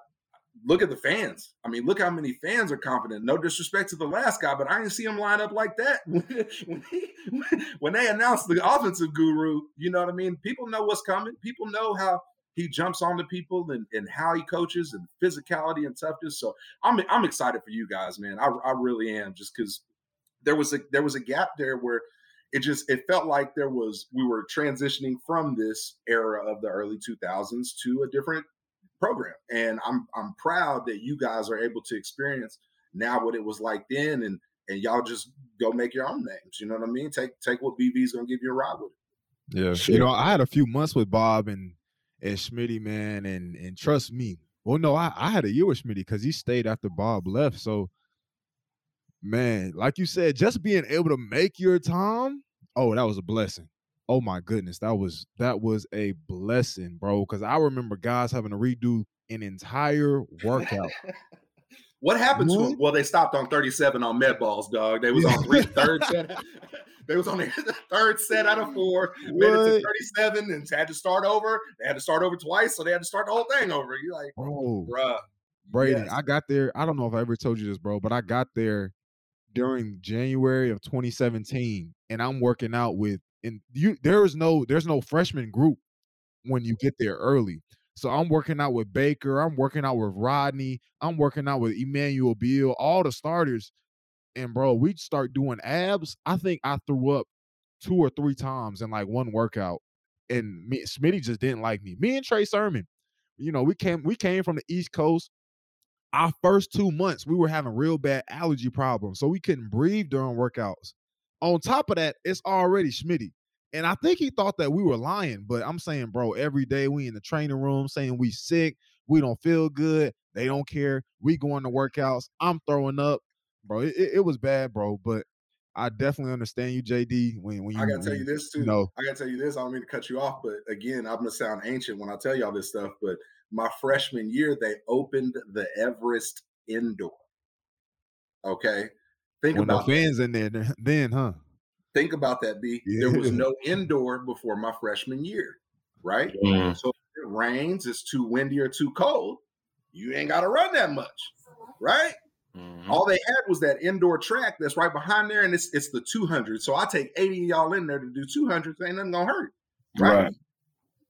look at the fans. I mean, look how many fans are confident. No disrespect to the last guy, but I didn't see him line up like that when, he, when they announced the offensive guru. You know what I mean? People know what's coming. People know how he jumps on the people and, and how he coaches and physicality and toughness. So I'm I'm excited for you guys, man. I, I really am just because there was a there was a gap there where it just it felt like there was we were transitioning from this era of the early 2000s to a different program and i'm i'm proud that you guys are able to experience now what it was like then and and y'all just go make your own names you know what i mean take take what BV's gonna give you a ride with it yeah sure. you know i had a few months with bob and and Schmitty, man, and and trust me. Well, no, I, I had a year with Schmitty because he stayed after Bob left. So, man, like you said, just being able to make your time, oh, that was a blessing. Oh my goodness, that was that was a blessing, bro. Because I remember guys having to redo an entire workout. what happened what? to them? Well, they stopped on 37 on med balls, dog. They was on three, third set. They was on the third set out of four, made it to 37, and had to start over. They had to start over twice, so they had to start the whole thing over. You like, bro, bruh. Brady, yes. I got there. I don't know if I ever told you this, bro, but I got there during January of 2017, and I'm working out with and you there is no there's no freshman group when you get there early. So I'm working out with Baker, I'm working out with Rodney, I'm working out with Emmanuel Beal, all the starters. And bro, we start doing abs. I think I threw up two or three times in like one workout. And me, Schmitty just didn't like me. Me and Trey Sermon, you know, we came we came from the East Coast. Our first two months, we were having real bad allergy problems, so we couldn't breathe during workouts. On top of that, it's already Schmitty. And I think he thought that we were lying, but I'm saying, bro, every day we in the training room saying we sick, we don't feel good, they don't care. We going to workouts, I'm throwing up, bro. It, it, was bad, bro. But I definitely understand you, JD. When when you, I gotta tell you this too. You know, I gotta tell you this. I don't mean to cut you off, but again, I'm gonna sound ancient when I tell y'all this stuff. But my freshman year, they opened the Everest indoor. Okay, Think when about the fans that. in there then, huh? Think about that, B. Yeah. There was no indoor before my freshman year, right? Mm. So it rains, it's too windy or too cold, you ain't got to run that much, right? Mm-hmm. All they had was that indoor track that's right behind there, and it's it's the 200. So I take 80 y'all in there to do 200. Ain't nothing gonna hurt, right? right?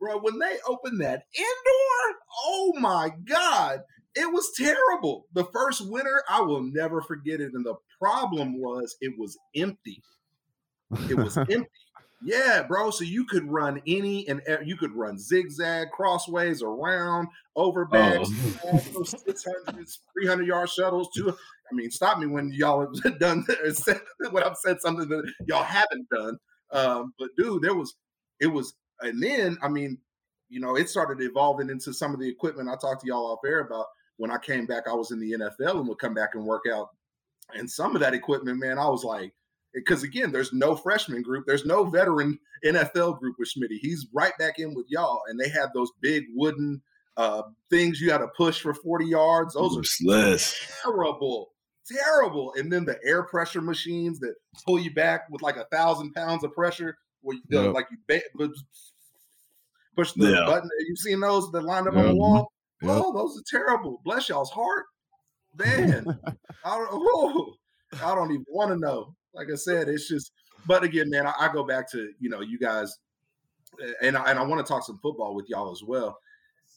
Bro, when they opened that indoor, oh my god, it was terrible. The first winter, I will never forget it. And the problem was it was empty. It was empty. Yeah, bro. So you could run any and you could run zigzag, crossways, around, over bags, oh. 600, 300 yard shuttles. Two. I mean, stop me when y'all have done said, when I've said something that y'all haven't done. Um, but dude, there was, it was, and then I mean, you know, it started evolving into some of the equipment I talked to y'all off air about when I came back, I was in the NFL and would come back and work out. And some of that equipment, man, I was like, because again, there's no freshman group, there's no veteran NFL group with Schmidt. He's right back in with y'all, and they have those big wooden uh, things you got to push for 40 yards. Those are less. terrible, terrible. And then the air pressure machines that pull you back with like a thousand pounds of pressure, where you yep. like you push the yeah. button. You've seen those that lined up on the wall. Yep. Oh, those are terrible. Bless y'all's heart. Man, I don't oh, I don't even want to know. Like I said, it's just, but again, man, I, I go back to, you know, you guys, and I, and I want to talk some football with y'all as well.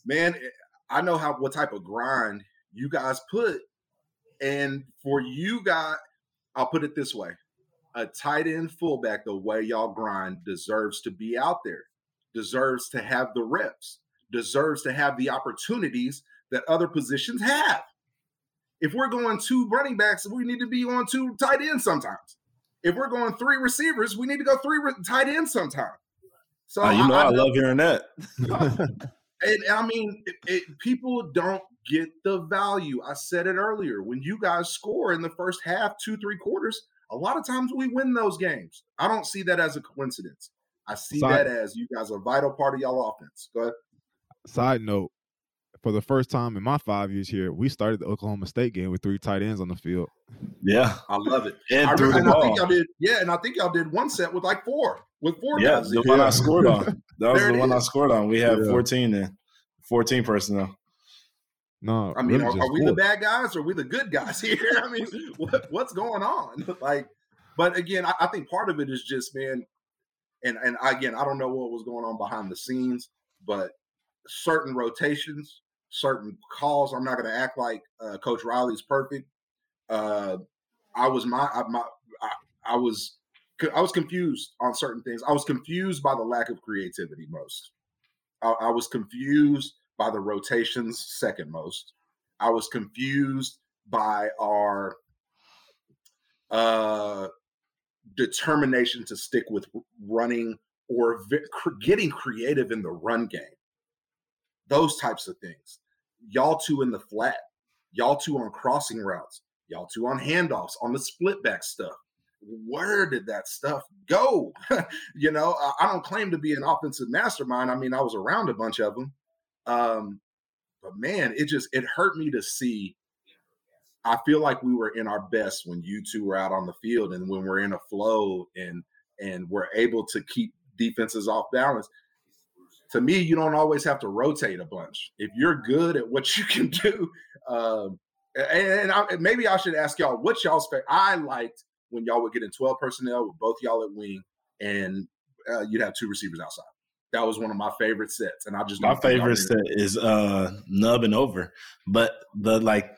Man, eh, I know how what type of grind you guys put. And for you guys, I'll put it this way a tight end fullback, the way y'all grind, deserves to be out there, deserves to have the reps deserves to have the opportunities that other positions have. If we're going two running backs, we need to be on two tight ends sometimes. If we're going three receivers, we need to go three re- tight ends sometimes. So uh, you know, I, I, I love hearing that. and, I mean, it, it, people don't get the value. I said it earlier. When you guys score in the first half, two, three quarters, a lot of times we win those games. I don't see that as a coincidence. I see Sorry. that as you guys are a vital part of y'all offense. Go ahead. Side note, for the first time in my five years here, we started the Oklahoma State game with three tight ends on the field. Yeah, I love it. And, I, remember, and I think y'all did. Yeah, and I think y'all did one set with like four, with four. Yeah, guys. the one I scored on. That was the one is. I scored on. We had yeah. fourteen then, fourteen personnel. No, I mean, really are, are we the bad guys or are we the good guys here? I mean, what, what's going on? Like, but again, I, I think part of it is just man, and and again, I don't know what was going on behind the scenes, but certain rotations, certain calls. I'm not going to act like uh, Coach Riley's perfect. Uh, I was my, I, my I, I, was I was confused on certain things. I was confused by the lack of creativity most. I, I was confused by the rotations second most. I was confused by our uh, determination to stick with running or v- getting creative in the run game those types of things. Y'all two in the flat, y'all two on crossing routes, y'all two on handoffs, on the split back stuff. where did that stuff go? you know, I don't claim to be an offensive mastermind. I mean, I was around a bunch of them. Um, but man, it just it hurt me to see. I feel like we were in our best when you two were out on the field and when we're in a flow and and we're able to keep defenses off balance. To me, you don't always have to rotate a bunch. If you're good at what you can do, um, and, and I, maybe I should ask y'all what y'all favorite. I liked when y'all would get in 12 personnel with both y'all at wing and uh, you'd have two receivers outside. That was one of my favorite sets. And I just my favorite set is uh nub and over. But the like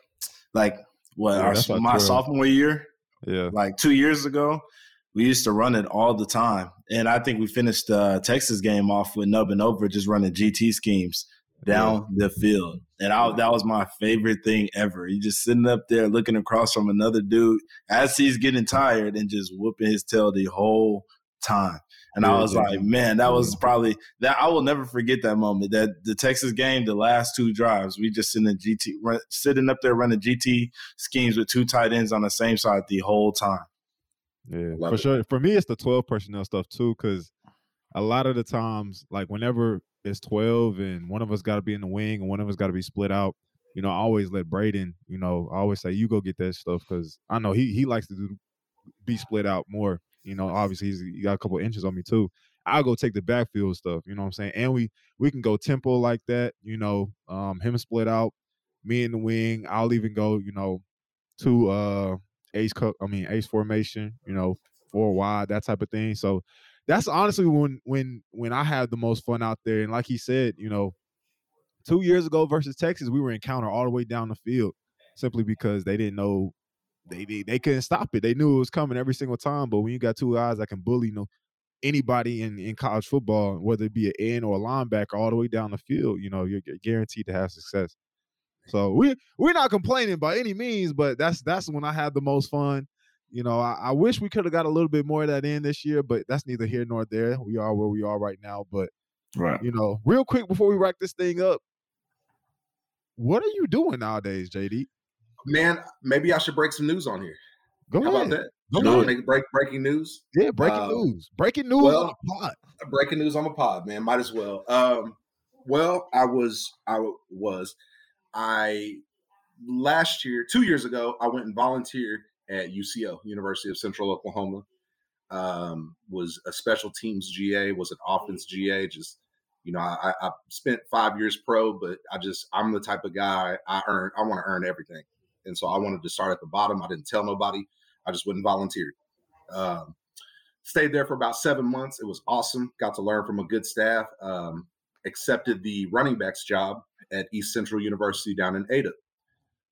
like what yeah, our, my sophomore year, yeah, like two years ago, we used to run it all the time. And I think we finished the Texas game off with nub and over, just running GT schemes down yeah. the field. And I, that was my favorite thing ever. You just sitting up there looking across from another dude as he's getting tired and just whooping his tail the whole time. And yeah, I was yeah. like, man, that was probably that. I will never forget that moment. That the Texas game, the last two drives, we just sitting in GT, run, sitting up there running GT schemes with two tight ends on the same side the whole time. Yeah, Love for it. sure. For me, it's the twelve personnel stuff too, because a lot of the times, like whenever it's 12 and one of us got to be in the wing and one of us got to be split out, you know, I always let Brayden, you know, I always say, you go get that stuff because I know he he likes to do be split out more. You know, obviously he's he got a couple inches on me too. I'll go take the backfield stuff, you know what I'm saying? And we we can go tempo like that, you know, um him split out, me in the wing. I'll even go, you know, to uh ace cut I mean ace formation, you know, four wide, that type of thing. So that's honestly when when when I had the most fun out there. And like he said, you know, two years ago versus Texas, we were in counter all the way down the field simply because they didn't know they they, they couldn't stop it. They knew it was coming every single time. But when you got two guys that can bully, you know, anybody in, in college football, whether it be an end or a linebacker, all the way down the field, you know, you're guaranteed to have success. So we we're not complaining by any means, but that's that's when I had the most fun. You know, I, I wish we could have got a little bit more of that in this year, but that's neither here nor there. We are where we are right now. But right, you know, real quick before we wrap this thing up, what are you doing nowadays, JD? Man, maybe I should break some news on here. Go How ahead. about that? Go you make break breaking news. Yeah, breaking um, news. Breaking news well, on a pod. Breaking news on a pod, man. Might as well. Um, well, I was I was I last year, two years ago, I went and volunteered at UCO, University of Central Oklahoma. Um, was a special teams GA, was an offense GA. Just you know, I, I spent five years pro, but I just I'm the type of guy I earn. I want to earn everything, and so I wanted to start at the bottom. I didn't tell nobody. I just went and volunteered. Um, stayed there for about seven months. It was awesome. Got to learn from a good staff. Um, accepted the running backs job at East Central University down in Ada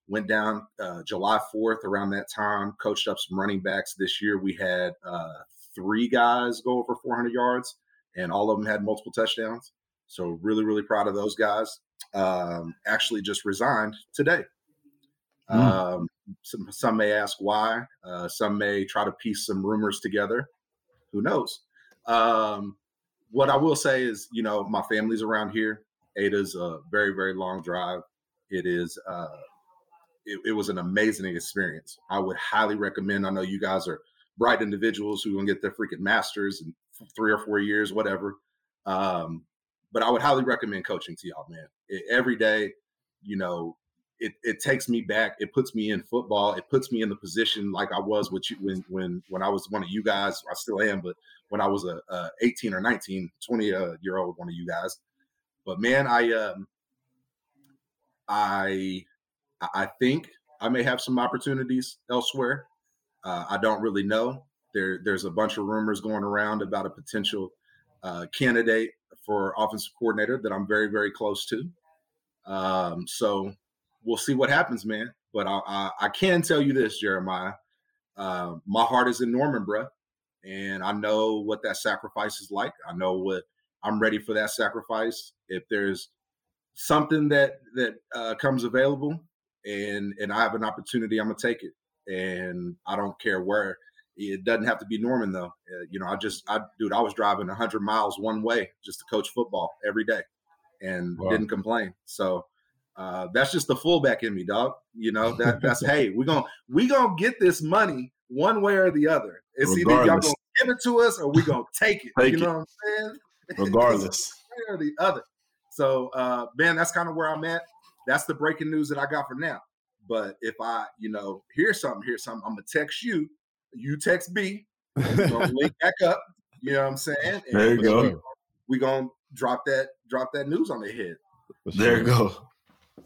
went down uh, July 4th around that time, coached up some running backs. This year we had uh, three guys go over 400 yards, and all of them had multiple touchdowns. So, really, really proud of those guys. Um, actually, just resigned today. Mm. Um, some, some may ask why. Uh, some may try to piece some rumors together. Who knows? Um, what I will say is, you know, my family's around here. Ada's a very, very long drive. It is uh, it, it, was an amazing experience. I would highly recommend. I know you guys are bright individuals who gonna get their freaking masters in three or four years, whatever. Um, but I would highly recommend coaching to y'all, man. It, every day, you know, it, it takes me back. It puts me in football. It puts me in the position like I was with you when when when I was one of you guys. I still am, but when I was a, a 18 or 19, 20 uh, year old one of you guys. But man, I um, I I think I may have some opportunities elsewhere. Uh, I don't really know. There, there's a bunch of rumors going around about a potential uh, candidate for offensive coordinator that I'm very, very close to. Um, so we'll see what happens, man. But I, I, I can tell you this, Jeremiah. Uh, my heart is in Norman, bruh. and I know what that sacrifice is like. I know what I'm ready for that sacrifice. If there's something that that uh, comes available and and I have an opportunity, I'm gonna take it. And I don't care where. It doesn't have to be Norman though. Uh, you know, I just, I dude, I was driving 100 miles one way just to coach football every day, and wow. didn't complain. So uh, that's just the fullback in me, dog. You know, that that's hey, we gonna we gonna get this money one way or the other. It's either y'all gonna give it to us or we gonna take it. Take you it. know what I'm saying? Regardless. One way or the other. So, uh, man, that's kind of where I'm at. That's the breaking news that I got for now. But if I, you know, hear something, hear something, I'm gonna text you. You text me. We're gonna link back up. You know what I'm saying? And There you we- go. We gonna drop that drop that news on their head. For There you go.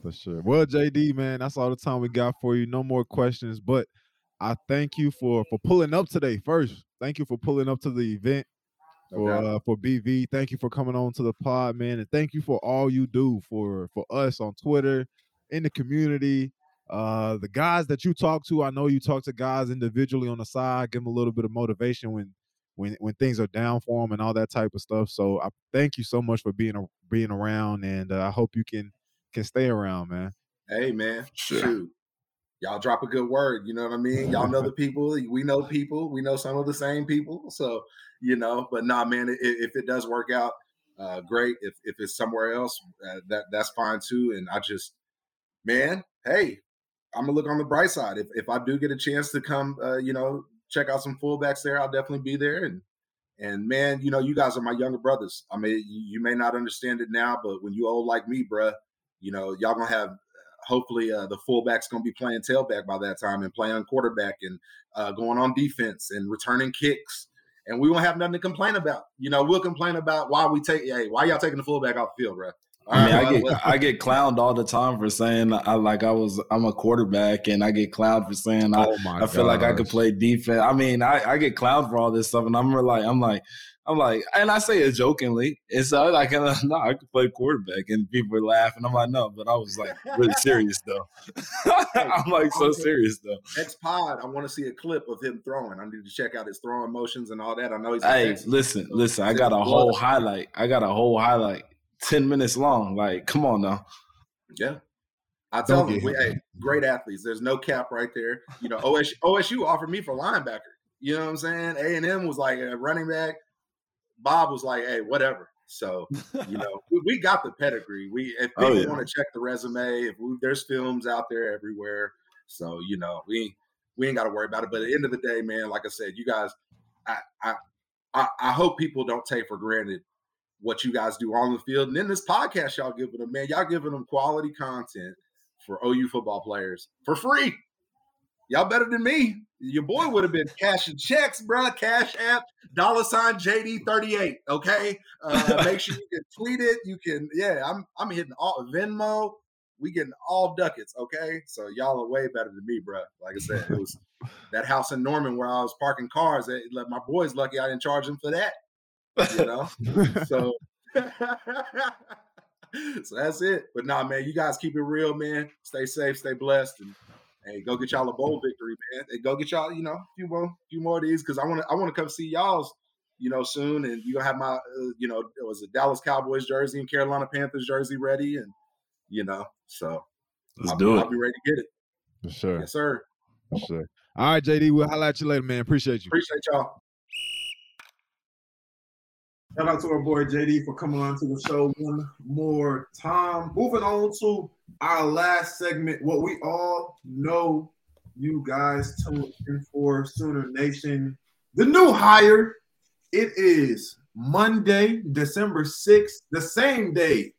For sure. Well, JD, man, that's all the time we got for you. No more questions, but I thank you for for pulling up today. First, thank you for pulling up to the event No for doubt. uh, for BV. Thank you for coming on to the pod, man, and thank you for all you do for for us on Twitter, in the community. Uh, the guys that you talk to, I know you talk to guys individually on the side, give them a little bit of motivation when when when things are down for them and all that type of stuff. So I thank you so much for being a, being around, and uh, I hope you can can stay around, man. Hey man, Sure. shoot. Y'all drop a good word, you know what I mean? Y'all know the people, we know people, we know some of the same people. So, you know, but nah, man, if it does work out, uh, great. If if it's somewhere else, uh, that that's fine too. And I just, man, hey, I'm gonna look on the bright side. If if I do get a chance to come, uh, you know, check out some fullbacks there, I'll definitely be there. And and man, you know, you guys are my younger brothers. I mean, you, you may not understand it now, but when you old like me, bruh, you know, y'all gonna have hopefully uh, the fullback's going to be playing tailback by that time and playing quarterback and uh, going on defense and returning kicks. And we won't have nothing to complain about. You know, we'll complain about why we take, hey, why y'all taking the fullback off the field, bro? I mean, I get let's- I get clowned all the time for saying I like I was I'm a quarterback, and I get clowned for saying I, oh I feel like I could play defense. I mean, I, I get clowned for all this stuff, and I'm like I'm like I'm like, and I say it jokingly, and so I like no, uh, I could play quarterback, and people are laughing. I'm like, no, but I was like really serious though. I'm like so serious though. Next pod, I want to see a clip of him throwing. I need to check out his throwing motions and all that. I know he's. Hey, Texas. listen, So listen. I got a whole highlight. I got a whole highlight, ten minutes long. Like, come on now. Yeah. I tell Don't them, we, him. hey, great athletes. There's no cap right there. You know, OSU, OSU offered me for linebacker. You know what I'm saying? A and M was like a running back. Bob was like, hey, whatever. So you know, we, we got the pedigree. We if Oh, people yeah. want to check the resume, if we, there's films out there everywhere. So you know, we we ain't got to worry about it. But at the end of the day, man, like I said, you guys, I I I, I hope people don't take for granted what you guys do on the field. And then this podcast y'all giving them, man, y'all giving them quality content for OU football players for free. Y'all better than me. Your boy would have been cashing checks, bro. Cash app, dollar sign JD38. Okay. Uh, make sure you can tweet it. You can, yeah, I'm I'm hitting all Venmo. We getting all ducats, okay? So y'all are way better than me, bruh. Like I said, it was that house in Norman where I was parking cars. Like, my boy's lucky I didn't charge him for that. You know? So, so that's it. But nah, man, you guys keep it real, man. Stay safe, stay blessed, and hey, go get y'all a bowl victory, man. Hey, go get y'all, you know, a few more, few more of these because I want to, I want to come see y'all's, you know, soon, and you gonna have my, uh, you know, it was a Dallas Cowboys jersey and Carolina Panthers jersey ready, and you know, so Let's I'll, do it. I'll be ready to get it. For sure. Yes, sir. For sure. All right, JD. We'll highlight you later, man. Appreciate you. Appreciate y'all. Shout out to our boy JD for coming on to the show one more time. Moving on to our last segment, what we all know you guys tune in for Sooner Nation. The new hire. It is Monday, December 6th, the same day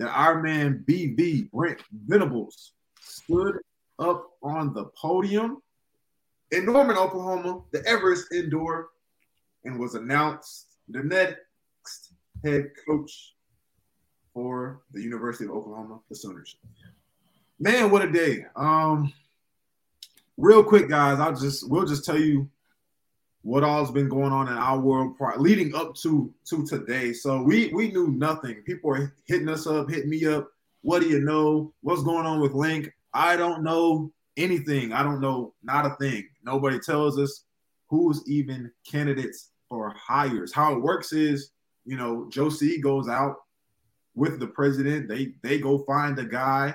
that our man BV Brent Venables stood up on the podium in Norman, Oklahoma, the Everest Indoor, and was announced the next head coach for the University of Oklahoma, the Sooners. Man, what a day! Um, real quick, guys, I'll just we'll just tell you what all's been going on in our world pri- leading up to to today. So we we knew nothing. People are hitting us up, hitting me up. What do you know? What's going on with Link? I don't know anything. I don't know not a thing. Nobody tells us who's even candidates for hires. How it works is, you know, C goes out with the president. They they go find a guy,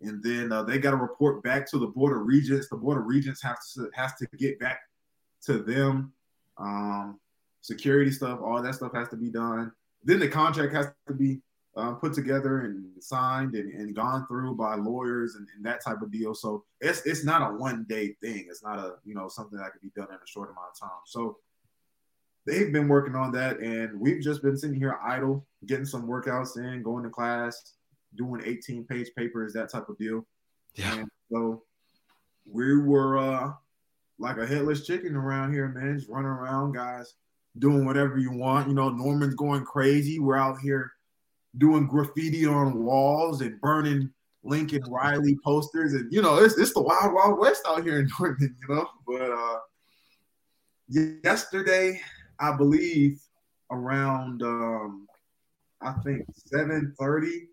and then uh, they got to report back to the board of regents. The board of regents has to has to get back to them. Um, security stuff, all that stuff has to be done. Then the contract has to be uh, put together and signed and, and gone through by lawyers and, and, that type of deal. So it's it's not a one day thing. It's not a you know something that can be done in a short amount of time. So they've been working on that, and we've just been sitting here idle, getting some workouts in, going to class, doing 18 page papers, that type of deal. Yeah. And so we were uh, like a headless chicken around here, man, just running around, guys, doing whatever you want. You know, Norman's going crazy. We're out here doing graffiti on walls and burning Lincoln Riley posters, and you know, it's it's the wild wild west out here in Norman, you know. But uh, yesterday, I believe around um, I think seven thirty,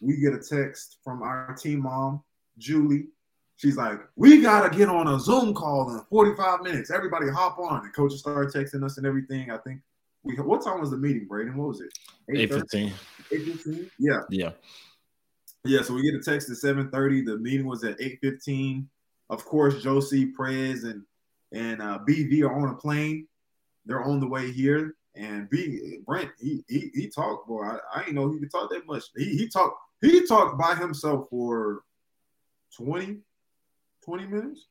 we get a text from our team mom, Julie. She's like, "We gotta get on a Zoom call in 45 minutes. Everybody hop on." And coaches started texting us and everything. I think we what time was the meeting, Brayden? What was it? 8:15. 8:15. Yeah. Yeah. Yeah. So we get a text at 7:30. The meeting was at 8:15. Of course, Josie, Prez, and and uh, BV are on a plane. They're on the way here. And B Brent, he he, he talked, boy. I, I didn't know he could talk that much. He he talked he talked by himself for 20, 20 minutes.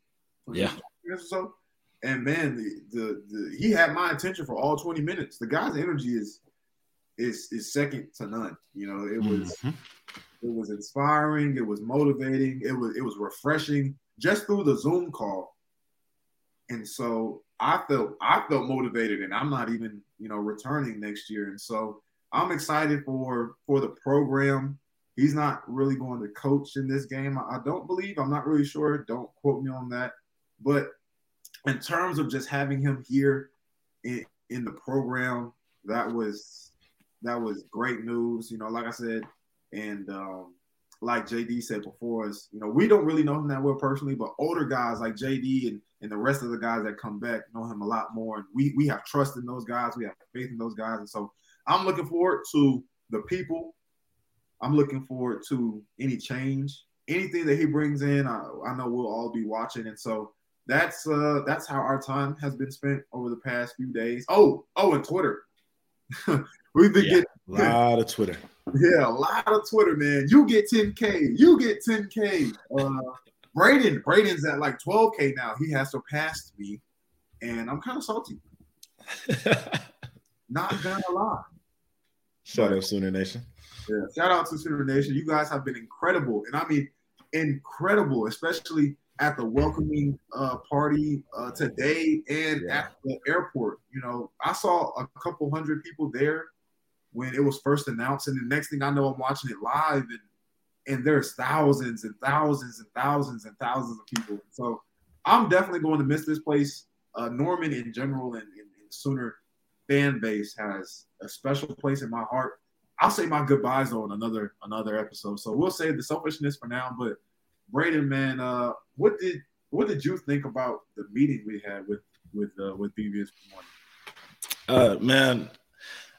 20 yeah. Minutes or so. And man, the, the, the he had my attention for all 20 minutes. The guy's energy is is is second to none. You know, it was mm-hmm. it was inspiring, it was motivating, it was it was refreshing just through the Zoom call. And so I felt I felt motivated and I'm not even, you know, returning next year. And so I'm excited for for the program. He's not really going to coach in this game. I, don't believe. I'm not really sure. Don't quote me on that. But in terms of just having him here in, in the program, that was that was great news. You know, like I said, and um, like JD said before us, you know, we don't really know him that well personally, but older guys like JD and, and the rest of the guys that come back know him a lot more. And we we have trust in those guys, we have faith in those guys. And so I'm looking forward to the people. I'm looking forward to any change. Anything that he brings in, I, I know we'll all be watching. And so that's uh that's how our time has been spent over the past few days. Oh, oh, and Twitter. We've been yeah, getting a lot of Twitter. Yeah, a lot of Twitter, man. You get 10K, you get 10K. Uh Brayden, Brayden's at like 12K now. He has surpassed me, and I'm kind of salty. Not gonna lie. Shout out Sooner Nation. Yeah, shout out to Sooner Nation. You guys have been incredible, and I mean incredible, especially at the welcoming uh, party uh, today and yeah. at the airport. You know, I saw a couple hundred people there when it was first announced, and the next thing I know, I'm watching it live, and and there's thousands and thousands and thousands and thousands of people. So I'm definitely going to miss this place. Uh, Norman in general and, and, and Sooner fan base has a special place in my heart. I'll say my goodbyes on another another episode. So we'll save the selfishness for now, but Brayden, man, uh, what did what did you think about the meeting we had with with uh, with BVS morning? Uh, man,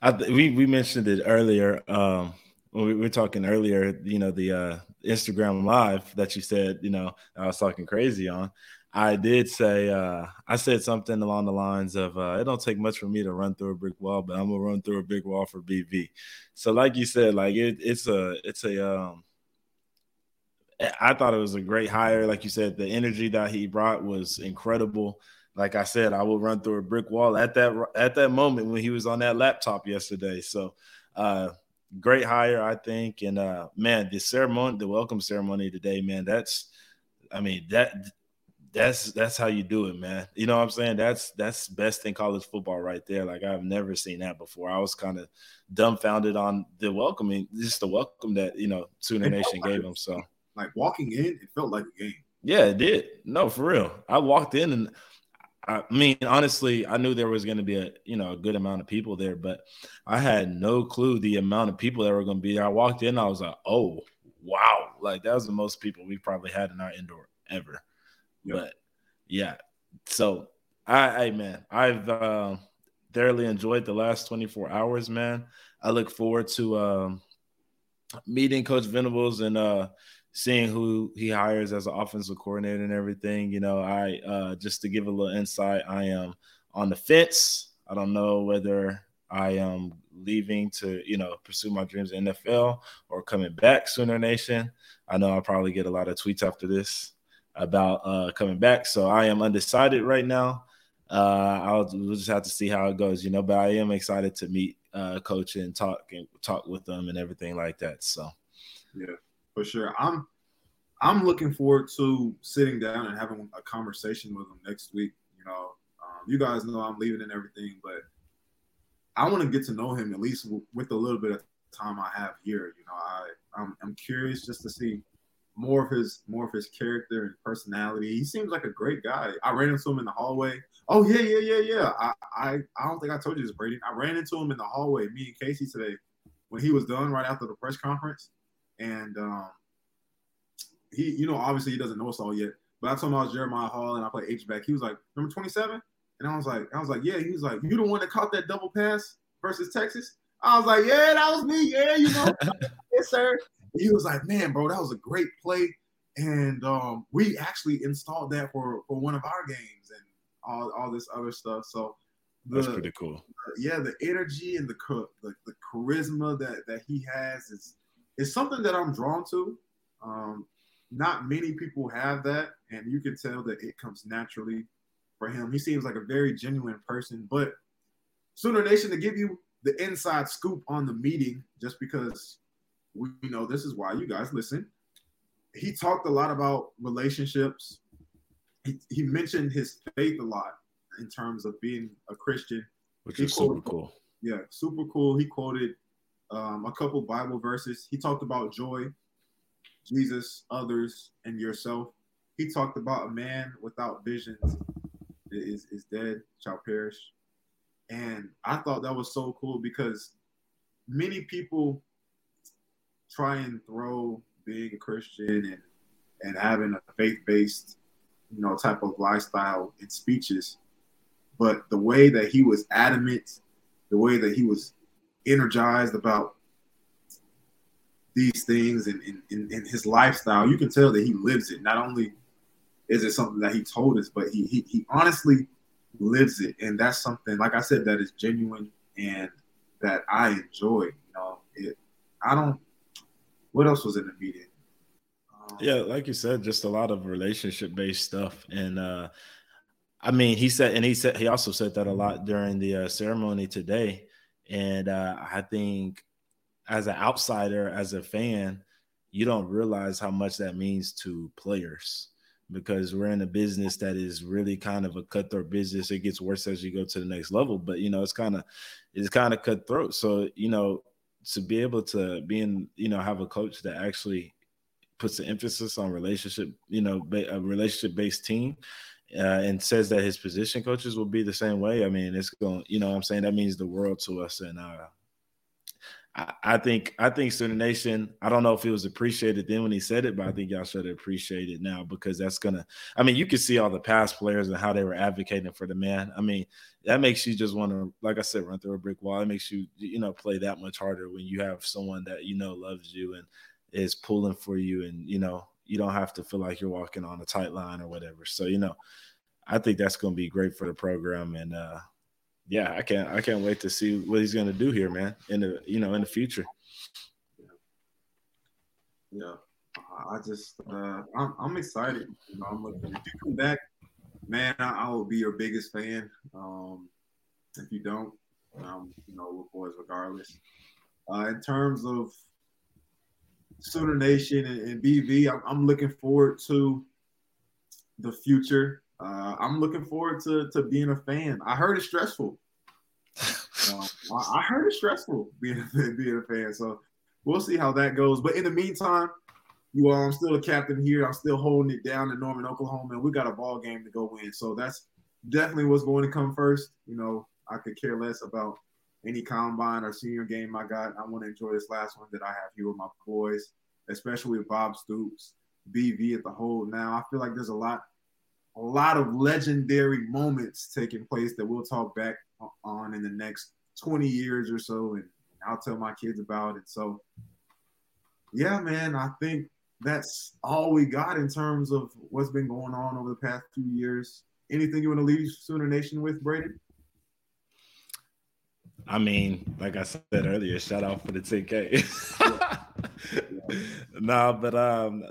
I, we we mentioned it earlier. Um, we were talking earlier, you know, the uh, Instagram live that you said, you know, I was talking crazy on. I did say uh, I said something along the lines of uh, it don't take much for me to run through a brick wall, but I'm gonna run through a big wall for BV. So, like you said, like it, it's a it's a um, I thought it was a great hire. Like you said, the energy that he brought was incredible. Like I said, I will run through a brick wall at that at that moment when he was on that laptop yesterday. So, uh, great hire, I think. And uh, man, the ceremony, the welcome ceremony today, man, that's, I mean that that's that's how you do it, man. You know what I'm saying? That's that's best in college football right there. Like I've never seen that before. I was kind of dumbfounded on the welcoming, just the welcome that you know Sooner Nation gave him. So like walking in, it felt like a game. Yeah, it did. No, for real. I walked in and I mean, honestly, I knew there was going to be a you know a good amount of people there, but I had no clue the amount of people that were going to be there. I walked in, I was like, oh wow, like that was the most people we probably had in our indoor ever. Yep. But yeah, so I, I man, I've uh, thoroughly enjoyed the last 24 hours, man. I look forward to um, meeting Coach Venables and uh, seeing who he hires as an offensive coordinator and everything. You know, I uh, just to give a little insight, I am on the fence. I don't know whether I am leaving to you know pursue my dreams in NFL or coming back, Sooner Nation. I know I'll probably get a lot of tweets after this about uh, coming back, so I am undecided right now. Uh, I'll we'll just have to see how it goes, you know. But I am excited to meet uh, coach and talk and talk with them and everything like that. So, yeah, for sure. I'm I'm looking forward to sitting down and having a conversation with him next week. You know, um, you guys know I'm leaving and everything, but I want to get to know him at least w- with a little bit of time I have here. You know, I I'm, I'm curious just to see more of his more of his character and personality. He seems like a great guy. I ran into him in the hallway. Oh yeah, yeah, yeah, yeah. I I, I don't think I told you this, Brady. I ran into him in the hallway, me and Casey today, when he was done right after the press conference, and um, he, you know, obviously he doesn't know us all yet. But I told him I was Jeremiah Hall and I play H back. He was like, number 27? And I was like, I was like, yeah. He was like, you the one that caught that double pass versus Texas? I was like, yeah, that was me. Yeah, you know, yes, sir. He was like, man, bro, that was a great play. And um, we actually installed that for, for one of our games and all, all this other stuff. So the, that's pretty cool. yeah, the energy and the, the the charisma that that he has is is something that I'm drawn to. Um, not many people have that, and you can tell that it comes naturally for him. He seems like a very genuine person. But Sooner Nation to give you the inside scoop on the meeting, just because we know this is why you guys listen. He talked a lot about relationships. He, he mentioned his faith a lot in terms of being a Christian, which he is quoted, super cool. Yeah, super cool. He quoted um, a couple Bible verses. He talked about joy Jesus, others, and yourself. He talked about a man without visions is, is dead, shall perish. And I thought that was so cool because many people try and throw being a Christian and, and having a faith-based, you know, type of lifestyle in speeches. But the way that he was adamant, the way that he was energized about these things and in, his lifestyle, you can tell that he lives it. Not only is it something that he told us, but he, he he honestly lives it, and that's something, like I said, that is genuine and that I enjoy. You know, it. I don't. What else was in the meeting? Um, yeah, like you said, just a lot of relationship based stuff, and uh I mean, he said, and he said he also said that a lot during the uh, ceremony today, and uh, I think as an outsider, as a fan, you don't realize how much that means to players because we're in a business that is really kind of a cutthroat business. It gets worse as you go to the next level, but you know, it's kind of it's kind of cutthroat. So, you know, to be able to be in, you know, have a coach that actually puts the emphasis on relationship, you know, a relationship based team uh, and says that his position coaches will be the same way. I mean, it's going, you know, I'm saying that means the world to us. And uh, I, think I think Sooner Nation. I don't know if it was appreciated then when he said it, but I think y'all should appreciate it now because that's gonna. I mean, you can see all the past players and how they were advocating for the man. I mean, that makes you just want to, like I said, run through a brick wall. It makes you, you know, play that much harder when you have someone that you know loves you and is pulling for you, and you know, you don't have to feel like you're walking on a tight line or whatever. So, you know, I think that's going to be great for the program, and uh, yeah, I can't I can't wait to see what he's gonna do here, man. In the you know in the future. Yeah, I just uh, I'm, I'm excited. You know, I'm looking. If you come back, man, I, I will be your biggest fan. Um, if you don't, um, you know, we're boys regardless. Uh, in terms of Sooner Nation and, and BV, I'm, I'm looking forward to the future. Uh, I'm looking forward to, to being a fan. I heard it's stressful. Um, I heard it's stressful being being a fan. So we'll see how that goes. But in the meantime, you are, I'm still a captain here. I'm still holding it down in Norman, Oklahoma, and we got a ball game to go win. So that's definitely what's going to come first. You know, I could care less about any combine or senior game I got. I want to enjoy this last one that I have here with my boys, especially with Bob Stoops, BV at the whole. Now I feel like there's a lot a lot of legendary moments taking place that we'll talk back on in the next 20 years or so and I'll tell my kids about it. So yeah, man, I think that's all we got in terms of what's been going on over the past two years. Anything you want to leave Sooner Nation with, Brady? I mean, like I said earlier, shout out for the 10K. nah, but um,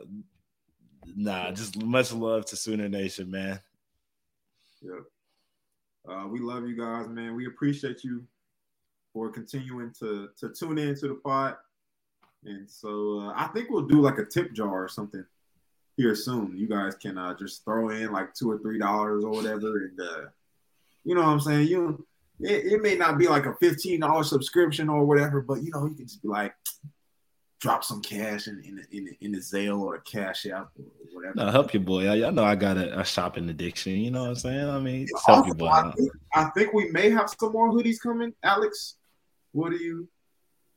nah, just much love to Sooner Nation, man. Yeah. Uh, we love you guys, man. We appreciate you for continuing to to tune in to the pod. And so uh, I think we'll do like a tip jar or something here soon. You guys can uh, just throw in like two or three dollars or whatever, and uh, you know what I'm saying. You, it, it may not be like a fifteen dollar subscription or whatever, but you know you can just be like, drop some cash in in the, in the, in the Zelle or the Cash App or whatever. No, help your boy. I, I know I got a, a, shopping addiction. You know what I'm saying? I mean, help your boy. I think, I think we may have some more hoodies coming, Alex. What are you?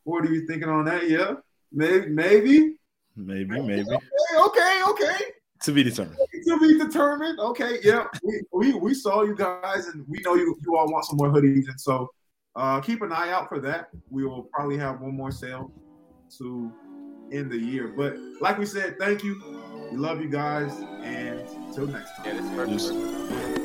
What are you thinking on that? Yeah, maybe, maybe, maybe, maybe. Okay, okay, okay. To be determined. To be determined. Okay, yeah. we, we we saw you guys, and we know you you all want some more hoodies, and so uh, keep an eye out for that. We will probably have one more sale to end the year. But like we said, thank you. We love you guys, and until next time. Yeah,